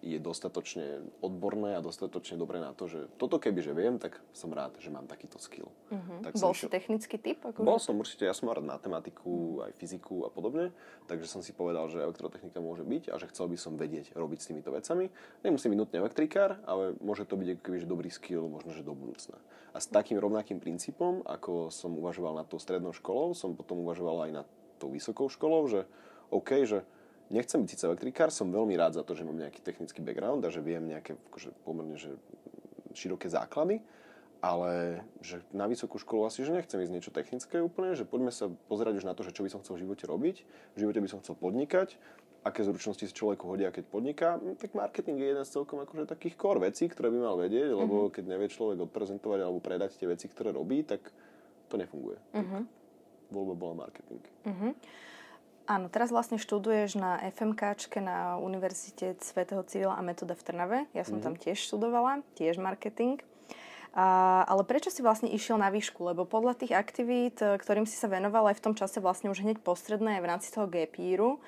B: je dostatočne odborné a dostatočne dobré na to, že toto keby že viem, tak som rád, že mám takýto skill.
A: Uh-huh. Tak Bol si šiel... technický typ?
B: Akože? Bol som určite, ja som rád matematiku, aj fyziku a podobne, takže som si povedal, že elektrotechnika môže byť a že chcel by som vedieť robiť s týmito vecami. Nemusí byť nutne elektrikár, ale môže to byť keby, že dobrý skill, možno, že do budúcna. A s takým rovnakým princípom, ako som uvažoval nad tou strednou školou, som potom uvažoval aj nad tou vysokou školou, že OK, že nechcem byť síce elektrikár, som veľmi rád za to, že mám nejaký technický background a že viem nejaké akože, pomerne že široké základy, ale že na vysokú školu asi, že nechcem ísť niečo technické úplne, že poďme sa pozerať už na to, že čo by som chcel v živote robiť. V živote by som chcel podnikať, aké zručnosti si človeku hodia, keď podniká. Hm, tak marketing je jeden z celkom akože takých core vecí, ktoré by mal vedieť, lebo mm-hmm. keď nevie človek odprezentovať alebo predať tie veci, ktoré robí, tak to nefunguje. Mm-hmm. Voľba bola marketing. Mm-hmm.
A: Áno, teraz vlastne študuješ na FMKčke na Univerzite Svetého Cyrila a Metoda v Trnave. Ja som mm-hmm. tam tiež študovala, tiež marketing. A, ale prečo si vlastne išiel na výšku? Lebo podľa tých aktivít, ktorým si sa venoval aj v tom čase vlastne už hneď postredné v rámci toho gapíru,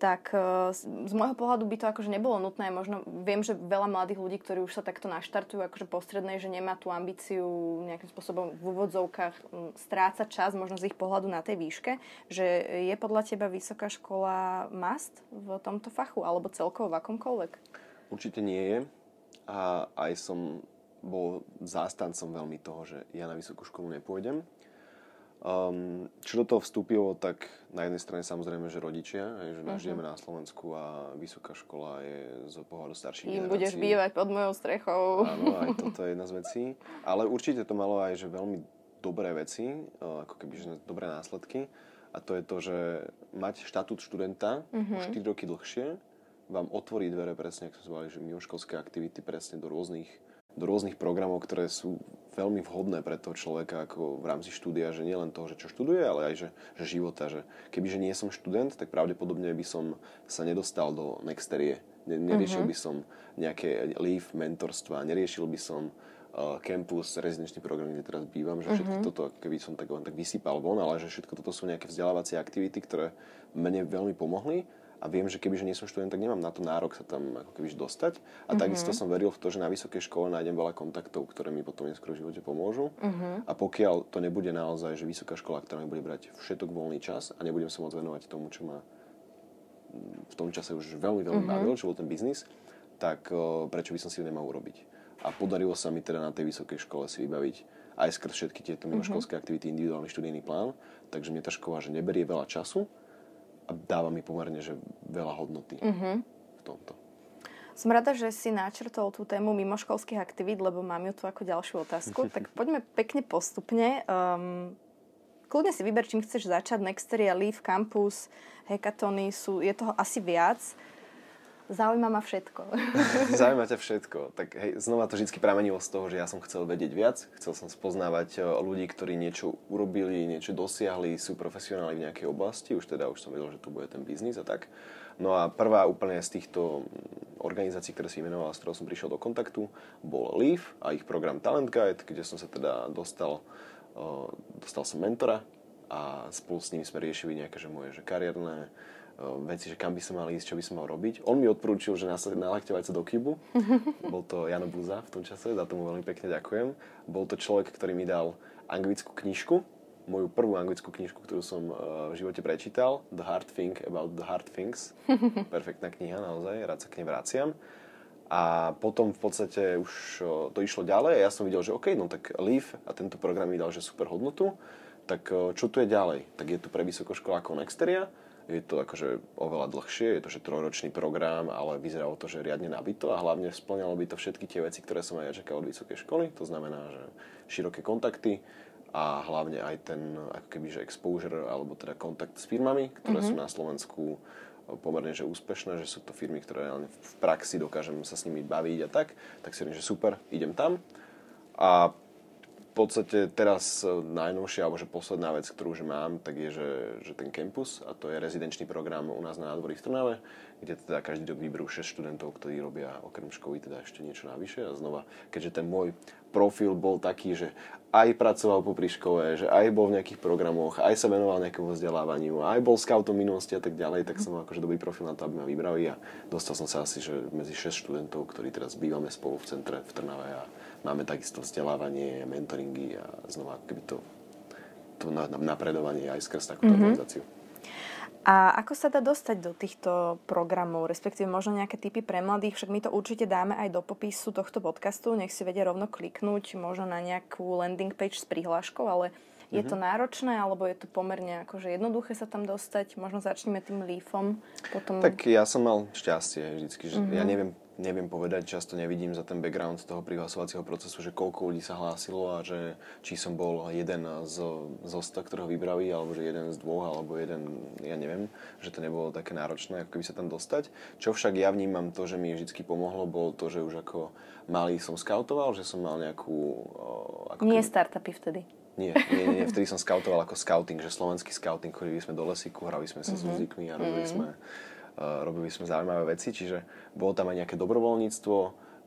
A: tak e, z môjho pohľadu by to akože nebolo nutné. Možno viem, že veľa mladých ľudí, ktorí už sa takto naštartujú akože postrednej, že nemá tú ambíciu nejakým spôsobom v úvodzovkách strácať čas možno z ich pohľadu na tej výške, že je podľa teba vysoká škola must v tomto fachu alebo celkovo v akomkoľvek?
B: Určite nie je. A aj som bol zástancom veľmi toho, že ja na vysokú školu nepôjdem Um, čo do toho vstúpilo, tak na jednej strane samozrejme, že rodičia, že uh-huh. žijeme na Slovensku a vysoká škola je z pohľadu starších
A: Im budeš bývať pod mojou strechou.
B: Áno, aj toto je jedna z vecí. Ale určite to malo aj že veľmi dobré veci, e, ako keby že dobré následky. A to je to, že mať štatút študenta uh-huh. 4 roky dlhšie vám otvorí dvere presne, ako sme že mimoškolské aktivity presne do rôznych do rôznych programov, ktoré sú veľmi vhodné pre toho človeka ako v rámci štúdia, že nie len toho, že čo študuje, ale aj že, že života. Že kebyže nie som študent, tak pravdepodobne by som sa nedostal do Nexterie. Neriešil uh-huh. by som nejaké leave, mentorstva, neriešil by som uh, campus, rezidenčný program, kde teraz bývam, že všetko uh-huh. toto, keby som tak len tak vysypal von, ale že všetko toto sú nejaké vzdelávacie aktivity, ktoré mne veľmi pomohli a viem, že kebyže nie som študent, tak nemám na to nárok sa tam ako keby dostať. A mm-hmm. takisto som veril v to, že na vysokej škole nájdem veľa kontaktov, ktoré mi potom neskôr v živote pomôžu. Mm-hmm. A pokiaľ to nebude naozaj, že vysoká škola, ktorá mi bude brať všetok voľný čas a nebudem sa môcť venovať tomu, čo ma v tom čase už veľmi, veľmi mm-hmm. bavil, čo bol ten biznis, tak uh, prečo by som si ho nemal urobiť. A podarilo sa mi teda na tej vysokej škole si vybaviť aj skrz všetky tieto mimoškolské mm-hmm. aktivity individuálny študijný plán, takže mne tá škola, že neberie veľa času, a dáva mi pomerne že veľa hodnoty mm-hmm. v tomto.
A: Som rada, že si načrtol tú tému mimoškolských aktivít, lebo mám ju tu ako ďalšiu otázku. <laughs> tak poďme pekne postupne. Um, kľudne si vyber, čím chceš začať. Nexteria, Leaf, Campus, hekatony, sú, je toho asi viac. Zaujíma ma všetko. <laughs>
B: Zaujíma ťa všetko. Tak hej, znova to vždy pramenilo z toho, že ja som chcel vedieť viac. Chcel som spoznávať e, ľudí, ktorí niečo urobili, niečo dosiahli, sú profesionáli v nejakej oblasti. Už teda už som vedel, že tu bude ten biznis a tak. No a prvá úplne z týchto mm, organizácií, ktoré si imenoval, s ktorou som prišiel do kontaktu, bol Leaf a ich program Talent Guide, kde som sa teda dostal, uh, dostal som mentora a spolu s nimi sme riešili nejaké že moje že kariérne veci, že kam by som mal ísť, čo by som mal robiť. On mi odporúčil, že nalakťovať sa do Kybu. <laughs> Bol to Jano Buza v tom čase, za tomu veľmi pekne ďakujem. Bol to človek, ktorý mi dal anglickú knižku, moju prvú anglickú knižku, ktorú som v živote prečítal, The Hard Thing About the Hard Things. <laughs> Perfektná kniha, naozaj, rád sa k nej vraciam. A potom v podstate už to išlo ďalej a ja som videl, že OK, no tak Leaf a tento program mi dal, že super hodnotu, tak čo tu je ďalej? Tak je tu pre vysokoškolákov Nexteria, je to akože oveľa dlhšie, je to že trojročný program, ale vyzeralo to, že riadne nabito a hlavne splňalo by to všetky tie veci, ktoré som aj ja čakal od vysokej školy. To znamená, že široké kontakty a hlavne aj ten ako keby, že exposure alebo teda kontakt s firmami, ktoré mm-hmm. sú na Slovensku pomerne že úspešné, že sú to firmy, ktoré v praxi dokážem sa s nimi baviť a tak, tak si hovorím, že super, idem tam. A podstate teraz e, najnovšia, alebo že posledná vec, ktorú už mám, tak je, že, že ten campus, a to je rezidenčný program u nás na nádvorí v Trnave, kde teda každý rok vyberú 6 študentov, ktorí robia okrem školy teda ešte niečo navyše. A znova, keďže ten môj profil bol taký, že aj pracoval po škole, že aj bol v nejakých programoch, aj sa venoval nejakému vzdelávaniu, aj bol scoutom minulosti a tak ďalej, tak som mal akože dobrý profil na to, aby ma vybrali a dostal som sa asi že medzi 6 študentov, ktorí teraz bývame spolu v centre v Trnave a máme takisto vzdelávanie, mentoringy a znova keby to, to napredovanie aj skrz takúto mm-hmm. organizáciu.
A: A ako sa dá dostať do týchto programov, respektíve možno nejaké typy pre mladých, však my to určite dáme aj do popisu tohto podcastu, nech si vedia rovno kliknúť možno na nejakú landing page s prihláškou, ale je to mhm. náročné, alebo je to pomerne akože jednoduché sa tam dostať? Možno začneme tým lífom. Potom...
B: Tak ja som mal šťastie vždycky, že mm-hmm. ja neviem neviem povedať, často nevidím za ten background toho prihlasovacieho procesu, že koľko ľudí sa hlásilo a že či som bol jeden z, z osta, ktorého vybrali, alebo že jeden z dvoch, alebo jeden, ja neviem, že to nebolo také náročné, ako keby sa tam dostať. Čo však ja vnímam to, že mi vždy pomohlo, bolo to, že už ako malý som skautoval, že som mal nejakú...
A: Ako Nie keby... startupy vtedy.
B: Nie, nie, nie, vtedy som skautoval ako scouting, že slovenský scouting, chodili sme do lesíku, hrali sme sa mm-hmm. s muzikmi a robili mm-hmm. sme robili sme zaujímavé veci, čiže bolo tam aj nejaké dobrovoľníctvo,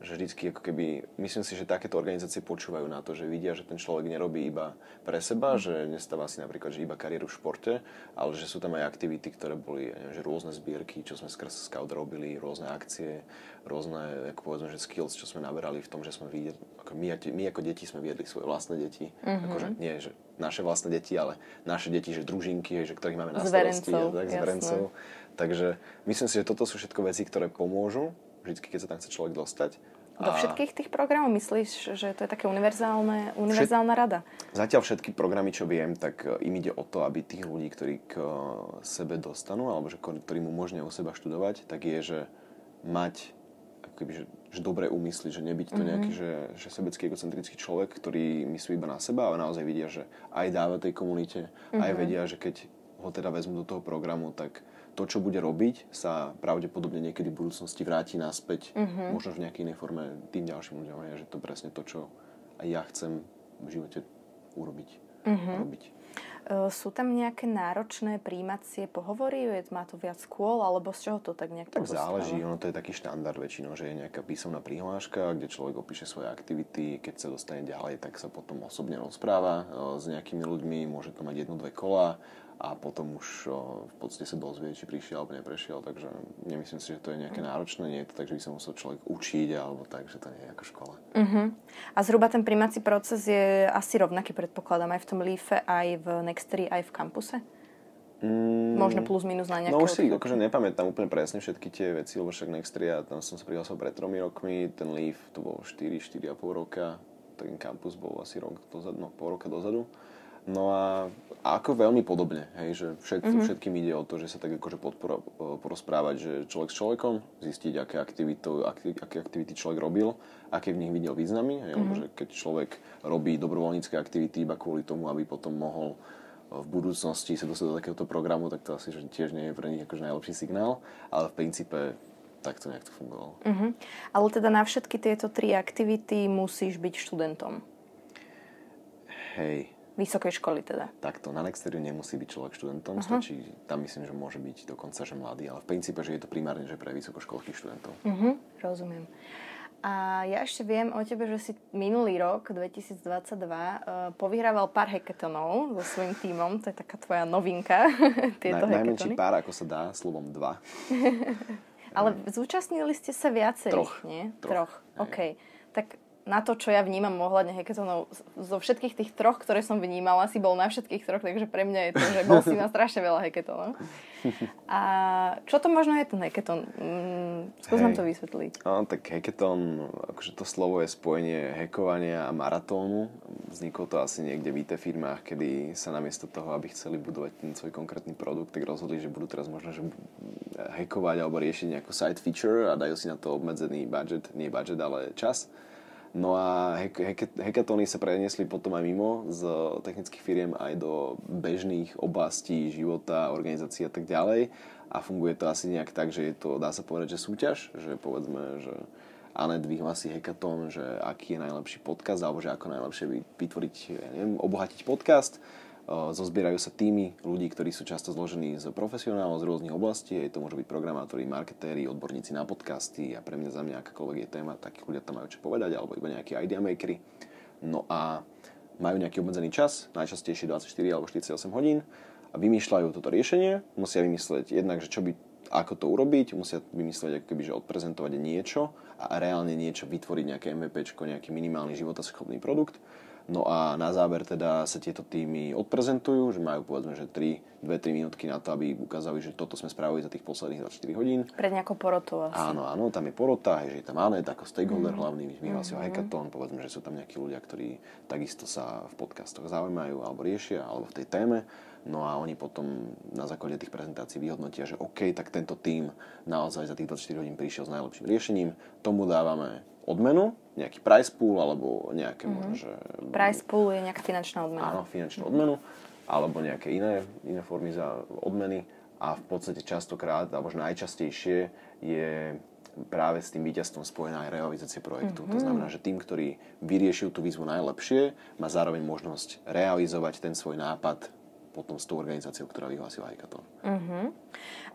B: že vždycky ako keby, myslím si, že takéto organizácie počúvajú na to, že vidia, že ten človek nerobí iba pre seba, že nestáva si napríklad, že iba kariéru v športe, ale že sú tam aj aktivity, ktoré boli, neviem, že rôzne zbierky, čo sme skrz Scout robili, rôzne akcie, rôzne, ako povedzme, že skills, čo sme naberali v tom, že sme videli, ako my, my ako deti sme viedli svoje vlastné deti, mm-hmm. akože nie, že naše vlastné deti, ale naše deti, že družinky, že ktorých máme na starosti, tak, zverencov. Takže myslím si, že toto sú všetko veci, ktoré pomôžu, vždy, keď sa tam chce človek dostať
A: do všetkých tých programov myslíš, že to je také univerzálne, univerzálna rada?
B: Zatiaľ všetky programy, čo viem, tak e, im ide o to, aby tých ľudí, ktorí k e, sebe dostanú, alebo že, ktorí mu umožňujú seba študovať, tak je, že mať akoby, že, že dobré úmysly, že nebyť to mm-hmm. nejaký že, že sebecký egocentrický človek, ktorý myslí iba na seba, ale naozaj vidia, že aj dáva tej komunite, mm-hmm. aj vedia, že keď ho teda vezmu do toho programu, tak to, čo bude robiť, sa pravdepodobne niekedy v budúcnosti vráti naspäť, mm-hmm. možno v nejakej inej forme tým ďalším ľuďom. Je, že to presne to, čo aj ja chcem v živote urobiť. Mm-hmm. Robiť.
A: Uh, sú tam nejaké náročné príjmacie pohovory? Má to viac skôl, alebo z čoho to tak nejak
B: Tak záleží, ono to je taký štandard väčšinou, že je nejaká písomná prihláška, kde človek opíše svoje aktivity, keď sa dostane ďalej, tak sa potom osobne rozpráva uh, s nejakými ľuďmi, môže to mať jedno, dve kola a potom už v podstate sa dozvie, či prišiel alebo neprešiel, takže nemyslím si, že to je nejaké náročné, nie je to tak, že by sa musel človek učiť alebo tak, že to nie je ako škola.
A: Uh-huh. A zhruba ten primací proces je asi rovnaký, predpokladám, aj v tom LEAFe, aj v Nextery, aj v kampuse? Mm, Možno plus minus na nejaké
B: No už si akože nepamätám úplne presne všetky tie veci, lebo však Nextery, ja tam som sa prihlásil pred tromi rokmi, ten Leaf to bolo 4, 4,5 roka, ten kampus bol asi rok dozadu, no pol roka dozadu. No a, a ako veľmi podobne, hej, že všet, mm-hmm. všetkým ide o to, že sa tak akože podporo, porozprávať, že človek s človekom, zistiť, aké aktivity, aké, aké aktivity človek robil, aké v nich videl významy, hej, mm-hmm. lebo že keď človek robí dobrovoľnícke aktivity iba kvôli tomu, aby potom mohol v budúcnosti sa dostať do takéhoto programu, tak to asi že tiež nie je pre nich akože najlepší signál, ale v princípe tak to nejak to fungovalo.
A: Uh-huh. Ale teda na všetky tieto tri aktivity musíš byť študentom.
B: Hej,
A: Vysokej školy teda.
B: Takto, na Nexteriu nemusí byť človek študentom, uh-huh. stačí, tam myslím, že môže byť dokonca, že mladý, ale v princípe, že je to primárne, že pre vysokoškolských študentov.
A: Uh-huh, rozumiem. A ja ešte viem o tebe, že si minulý rok, 2022, uh, povyhrával pár hackathonov so svojím tímom. To je taká tvoja novinka, <laughs> tieto
B: Na, Najmenší pár, ako sa dá, slovom dva. <laughs>
A: Ale zúčastnili ste sa viacerých,
B: Troch.
A: nie?
B: Troch.
A: Troch. OK. Tak na to, čo ja vnímam ohľadne hackathonov, zo všetkých tých troch, ktoré som vnímala, si bol na všetkých troch, takže pre mňa je to, že bol si na strašne veľa hackathonov. A čo to možno je ten hackathon? Mm, skús hey. nám to vysvetliť.
B: No, tak hackathon, akože to slovo je spojenie hackovania a maratónu. Vzniklo to asi niekde v IT firmách, kedy sa namiesto toho, aby chceli budovať ten svoj konkrétny produkt, tak rozhodli, že budú teraz možno že hackovať alebo riešiť nejakú side feature a dajú si na to obmedzený budget, nie budget, ale čas No a hekatóny sa preniesli potom aj mimo z technických firiem aj do bežných oblastí života, organizácií a tak ďalej. A funguje to asi nejak tak, že je to, dá sa povedať, že súťaž, že povedzme, že Anet vyhlasí hekatón, že aký je najlepší podcast, alebo že ako najlepšie vytvoriť, ja neviem, obohatiť podcast Zozbierajú sa týmy ľudí, ktorí sú často zložení z profesionálov z rôznych oblastí. Je to môžu byť programátori, marketéri, odborníci na podcasty a pre mňa za mňa akákoľvek je téma, takí ľudia tam majú čo povedať, alebo iba nejakí idea makery. No a majú nejaký obmedzený čas, najčastejšie 24 alebo 48 hodín a vymýšľajú toto riešenie. Musia vymyslieť jednak, že čo by, ako to urobiť, musia vymyslieť, ako keby, že odprezentovať niečo a reálne niečo vytvoriť, nejaké MVP, nejaký minimálny životaschopný produkt No a na záver teda sa tieto týmy odprezentujú, že majú povedzme, že 3, 2-3 minútky na to, aby ukázali, že toto sme spravili za tých posledných 24 hodín.
A: Pred nejakou porotou asi.
B: Áno, áno, tam je porota, že je tam Anet ako stakeholder mm. hlavný, vyhlásil mm-hmm. hackathon, povedzme, že sú tam nejakí ľudia, ktorí takisto sa v podcastoch zaujímajú alebo riešia, alebo v tej téme. No a oni potom na základe tých prezentácií vyhodnotia, že OK, tak tento tým naozaj za tých 24 hodín prišiel s najlepším riešením, tomu dávame odmenu, nejaký price pool alebo nejaké mm-hmm. možno, že...
A: Price pool je nejaká finančná odmena.
B: Áno, finančnú mm-hmm. odmenu alebo nejaké iné, iné formy za odmeny a v podstate častokrát, alebo najčastejšie je práve s tým víťazstvom spojená aj realizácia projektu. Mm-hmm. To mhm. znamená, že tým, ktorý vyriešil tú výzvu najlepšie, má zároveň možnosť realizovať ten svoj nápad potom s tou organizáciou, ktorá vyhlásila hackathon.
A: Uh-huh.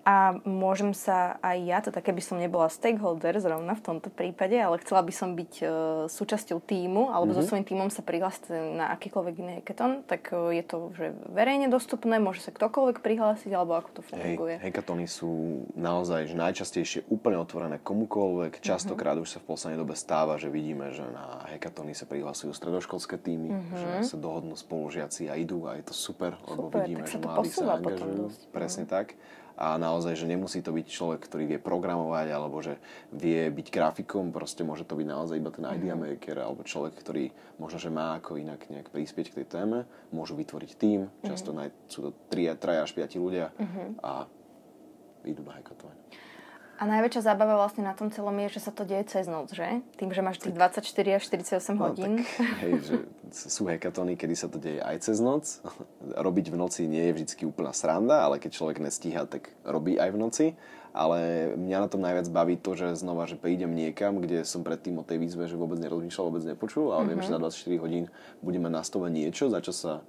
A: A môžem sa aj ja, teda keby som nebola stakeholder zrovna v tomto prípade, ale chcela by som byť uh, súčasťou týmu alebo uh-huh. so svojím týmom sa prihlásiť na akýkoľvek iný hackathon, tak uh, je to že verejne dostupné, môže sa ktokoľvek prihlásiť alebo ako to funguje?
B: Hej, hackathony sú naozaj že najčastejšie úplne otvorené komukoľvek. Častokrát uh-huh. už sa v poslednej dobe stáva, že vidíme, že na hackathony sa prihlasujú stredoškolské týmy, uh-huh. že sa dohodnú spolužiaci a idú a je to super, super vidíme, že mladí sa angažujú. Presne uh-huh. tak a naozaj, že nemusí to byť človek, ktorý vie programovať alebo že vie byť grafikom, proste môže to byť naozaj iba ten idea mhm. maker alebo človek, ktorý možno, že má ako inak nejak prispieť k tej téme, môžu vytvoriť tým, často mm-hmm. sú to 3, 3 až 5 ľudia mm-hmm. a idú na hackathon.
A: A najväčšia zábava vlastne na tom celom je, že sa to deje cez noc, že? Tým, že máš tých 24 až 48 no, hodín.
B: Tak, hej, že sú hekatóny, kedy sa to deje aj cez noc. <laughs> Robiť v noci nie je vždy úplná sranda, ale keď človek nestíha, tak robí aj v noci. Ale mňa na tom najviac baví to, že znova, že prídem niekam, kde som predtým o tej výzve, že vôbec nerozmýšľal, vôbec nepočul, ale mm-hmm. viem, že za 24 mhm. hodín budeme na stole niečo, za čo sa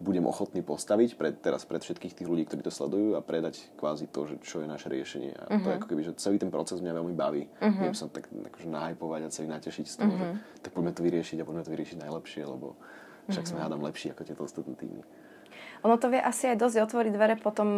B: budem ochotný postaviť pred, teraz pred všetkých tých ľudí, ktorí to sledujú a predať kvázi to, že čo je naše riešenie. A uh-huh. to je mhm. ako keby, že celý ten proces mňa veľmi baví. Uh-huh. Viem sa tak akože nahypovať a celý natešiť z toho, uh-huh. že tak poďme to vyriešiť a poďme to vyriešiť najlepšie, lebo však uh-huh. sme hádam lepší ako tieto ostatné týmy.
A: Ono to vie asi aj dosť otvoriť dvere potom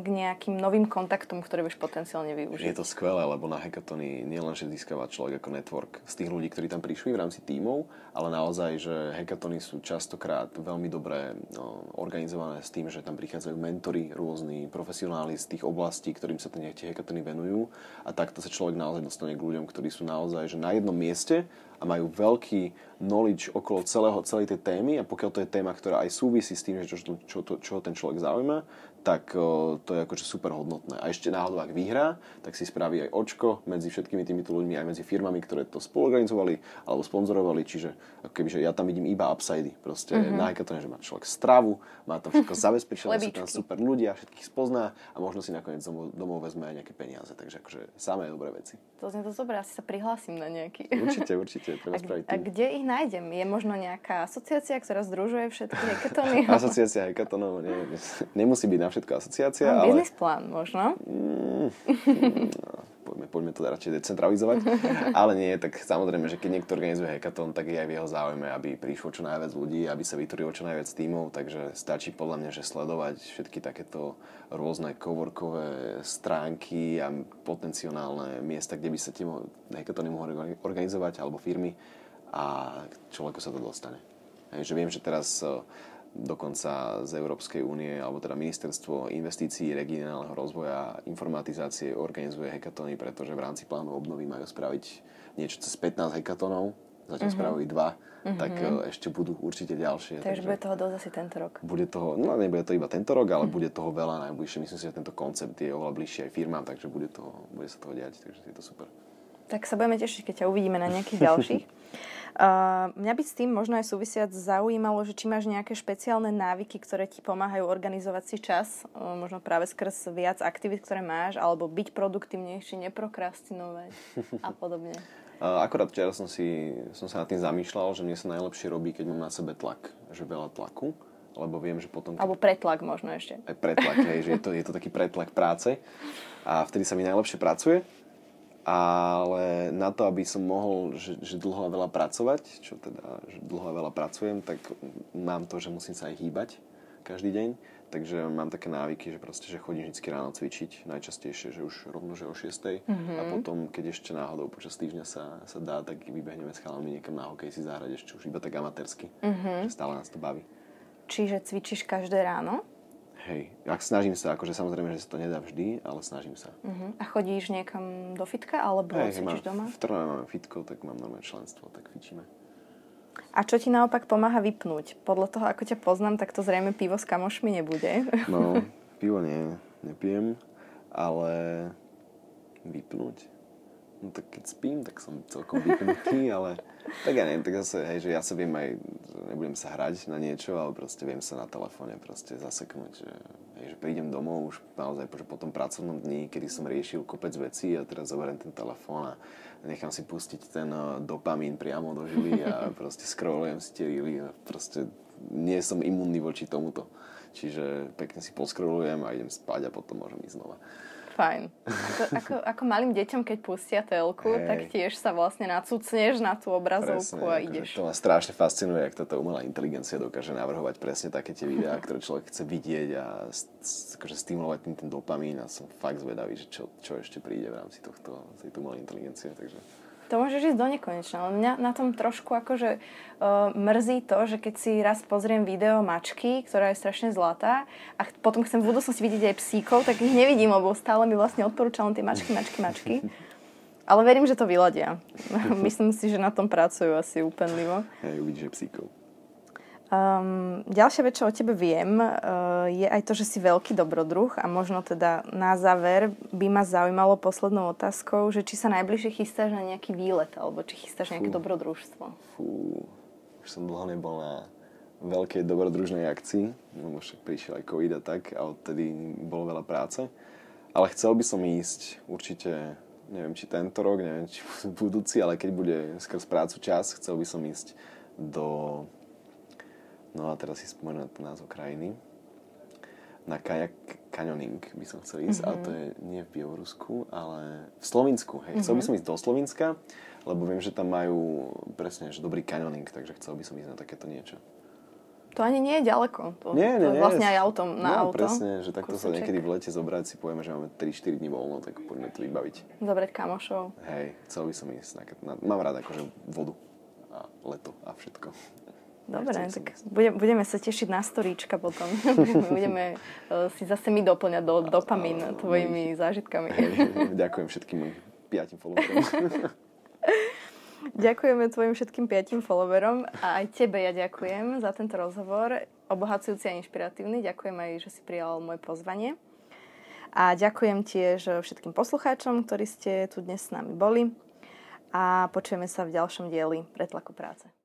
A: k nejakým novým kontaktom, ktoré vieš potenciálne využiť.
B: Je to skvelé, lebo na hackathony nielen, že získava človek ako network z tých ľudí, ktorí tam prišli v rámci tímov, ale naozaj, že hackathony sú častokrát veľmi dobre no, organizované s tým, že tam prichádzajú mentory, rôzni profesionáli z tých oblastí, ktorým sa tie hackathony venujú a takto sa človek naozaj dostane k ľuďom, ktorí sú naozaj že na jednom mieste a majú veľký knowledge okolo celého, celej tej témy. A pokiaľ to je téma, ktorá aj súvisí s tým, že čo, čo, čo, čo ten človek zaujíma, tak o, to je akože super hodnotné. A ešte náhodou, ak vyhrá, tak si spraví aj očko medzi všetkými týmito ľuďmi, aj medzi firmami, ktoré to spoluorganizovali alebo sponzorovali, čiže ako keby, že ja tam vidím iba upsidy. Proste mm-hmm. na hackathone, že má človek stravu, má tam všetko <laughs> zabezpečené, sú tam super ľudia, všetkých spozná a možno si nakoniec domov, domov vezme aj nejaké peniaze. Takže akože samé dobré veci.
A: To znie to dobré, asi sa prihlásim na nejaký.
B: Určite, určite, treba <laughs> a, spraviť
A: tým. A kde ich nájdem? Je možno nejaká asociácia, ktorá združuje všetky <laughs> hackathony?
B: asociácia hackathonov nie, nemusí byť na všetko asociácia,
A: no, ale... Biznis plán možno?
B: Mm, <laughs> no, poďme, poďme to radšej decentralizovať. <laughs> ale nie, tak samozrejme, že keď niekto organizuje hackathon, tak je aj v jeho záujme, aby prišlo čo najviac ľudí, aby sa vytvorilo čo najviac tímov, takže stačí podľa mňa, že sledovať všetky takéto rôzne coworkové stránky a potenciálne miesta, kde by sa tie hackathony mohli organizovať, alebo firmy a človeku sa to dostane. Hej, že viem, že teraz dokonca z Európskej únie, alebo teda Ministerstvo investícií, regionálneho rozvoja, a informatizácie organizuje hekatóny, pretože v rámci plánu obnovy majú spraviť niečo cez 15 hekatónov, zatiaľ uh-huh. spravili dva, uh-huh. tak e, ešte budú určite ďalšie.
A: Takže, takže bude toho dosť asi tento rok.
B: Bude toho, no nebude to iba tento rok, ale uh-huh. bude toho veľa najbližšie. Myslím si, že tento koncept je oveľa bližšie aj firmám, takže bude, toho, bude sa toho diať, takže je to super.
A: Tak sa budeme tešiť, keď ťa uvidíme na nejakých ďalších. <laughs> Uh, mňa by s tým možno aj súvisiac zaujímalo, že či máš nejaké špeciálne návyky, ktoré ti pomáhajú organizovať si čas, uh, možno práve skrz viac aktivít, ktoré máš, alebo byť produktívnejší, neprokrastinovať a podobne. <laughs>
B: Uh, akorát včera som, si, som sa nad tým zamýšľal, že mne sa najlepšie robí, keď mám na sebe tlak, že veľa tlaku lebo viem, že potom...
A: Alebo pretlak možno ešte.
B: Aj pretlak, hej, že je to, je to taký pretlak práce a vtedy sa mi najlepšie pracuje ale na to, aby som mohol že, že dlho a veľa pracovať, čo teda, že dlho a veľa pracujem, tak mám to, že musím sa aj hýbať každý deň, takže mám také návyky, že proste, že chodím vždy ráno cvičiť, najčastejšie, že už rovno, že o 6. Mm-hmm. A potom, keď ešte náhodou počas týždňa sa, sa dá, tak vybehneme s chalami niekam na hokej si zahrať ešte už iba tak amatérsky, mm-hmm. že stále nás to baví.
A: Čiže cvičíš každé ráno?
B: Hej, ak snažím sa, akože samozrejme, že sa to nedá vždy, ale snažím sa.
A: Uh-huh. A chodíš niekam do fitka, alebo hey, cvičíš doma?
B: V Trnave máme fitko, tak mám normálne členstvo, tak cvičíme.
A: A čo ti naopak pomáha vypnúť? Podľa toho, ako ťa poznám, tak to zrejme pivo s kamošmi nebude.
B: No, <laughs> pivo nie, nepijem, ale vypnúť. No tak keď spím, tak som celkom vypnutý, ale tak ja neviem, tak zase, hej, že ja sa viem aj, nebudem sa hrať na niečo, ale proste viem sa na telefóne proste zaseknúť, že, hej, že prídem domov už naozaj že po tom pracovnom dni, kedy som riešil kopec vecí a teraz zoberiem ten telefón a nechám si pustiť ten uh, dopamín priamo do žily a <laughs> proste scrollujem si tie a proste nie som imunný voči tomuto. Čiže pekne si poskrolujem a idem spať a potom môžem ísť znova.
A: Fajn. Ako, ako, ako malým deťom, keď pustia telku, hey. tak tiež sa vlastne nacucneš na tú obrazovku presne, a akože ideš.
B: To ma strašne fascinuje, ak táto umelá inteligencia dokáže navrhovať presne také tie videá, ktoré človek chce vidieť a akože stimulovať tým ten dopamín a som fakt zvedavý, že čo, čo ešte príde v rámci tohto, tejto umelej inteligencie. Takže
A: to môžeš ísť do nekonečna. Ale mňa na tom trošku akože uh, mrzí to, že keď si raz pozriem video mačky, ktorá je strašne zlatá a potom chcem v budúcnosti vidieť aj psíkov, tak ich nevidím, lebo stále mi vlastne odporúča len tie mačky, mačky, mačky. Ale verím, že to vyladia. <laughs> Myslím si, že na tom pracujú asi úpenlivo.
B: Hej, uvidíš psíkov.
A: Um, ďalšia vec, čo o tebe viem, uh, je aj to, že si veľký dobrodruh a možno teda na záver by ma zaujímalo poslednou otázkou, že či sa najbližšie chystáš na nejaký výlet alebo či chystáš nejaké Fú. dobrodružstvo.
B: Fú, už som dlho nebol na veľkej dobrodružnej akcii, lebo však prišiel aj COVID a tak a odtedy bolo veľa práce. Ale chcel by som ísť určite, neviem či tento rok, neviem či <laughs> budúci, ale keď bude skrz prácu čas, chcel by som ísť do No a teraz si ten názov krajiny. Na kajak canyoning by som chcel ísť, mm-hmm. ale to je nie v Bielorusku, ale v Slovensku. Hej. Chcel mm-hmm. by som ísť do Slovenska, lebo viem, že tam majú presne že dobrý canyoning, takže chcel by som ísť na takéto niečo.
A: To ani nie je ďaleko. To,
B: nie, nie,
A: to je vlastne aj autom na
B: no,
A: auto.
B: presne, že takto sa niekedy v lete zobrať, si povieme, že máme 3-4 dní voľno, tak poďme to vybaviť.
A: Zobrať kamošov.
B: Hej, chcel by som ísť. Na, na, mám rád akože vodu a leto a všetko.
A: Dobre, tak budem, budeme sa tešiť na storíčka potom. <laughs> <laughs> budeme uh, si zase my doplňať do dopamín tvojimi zážitkami.
B: Ďakujem všetkým piatim followerom. <laughs>
A: Ďakujeme tvojim všetkým piatim followerom a aj tebe ja ďakujem za tento rozhovor, obohacujúci a inšpiratívny. Ďakujem aj, že si prijal moje pozvanie. A ďakujem tiež všetkým poslucháčom, ktorí ste tu dnes s nami boli. A počujeme sa v ďalšom dieli Pretlaku práce.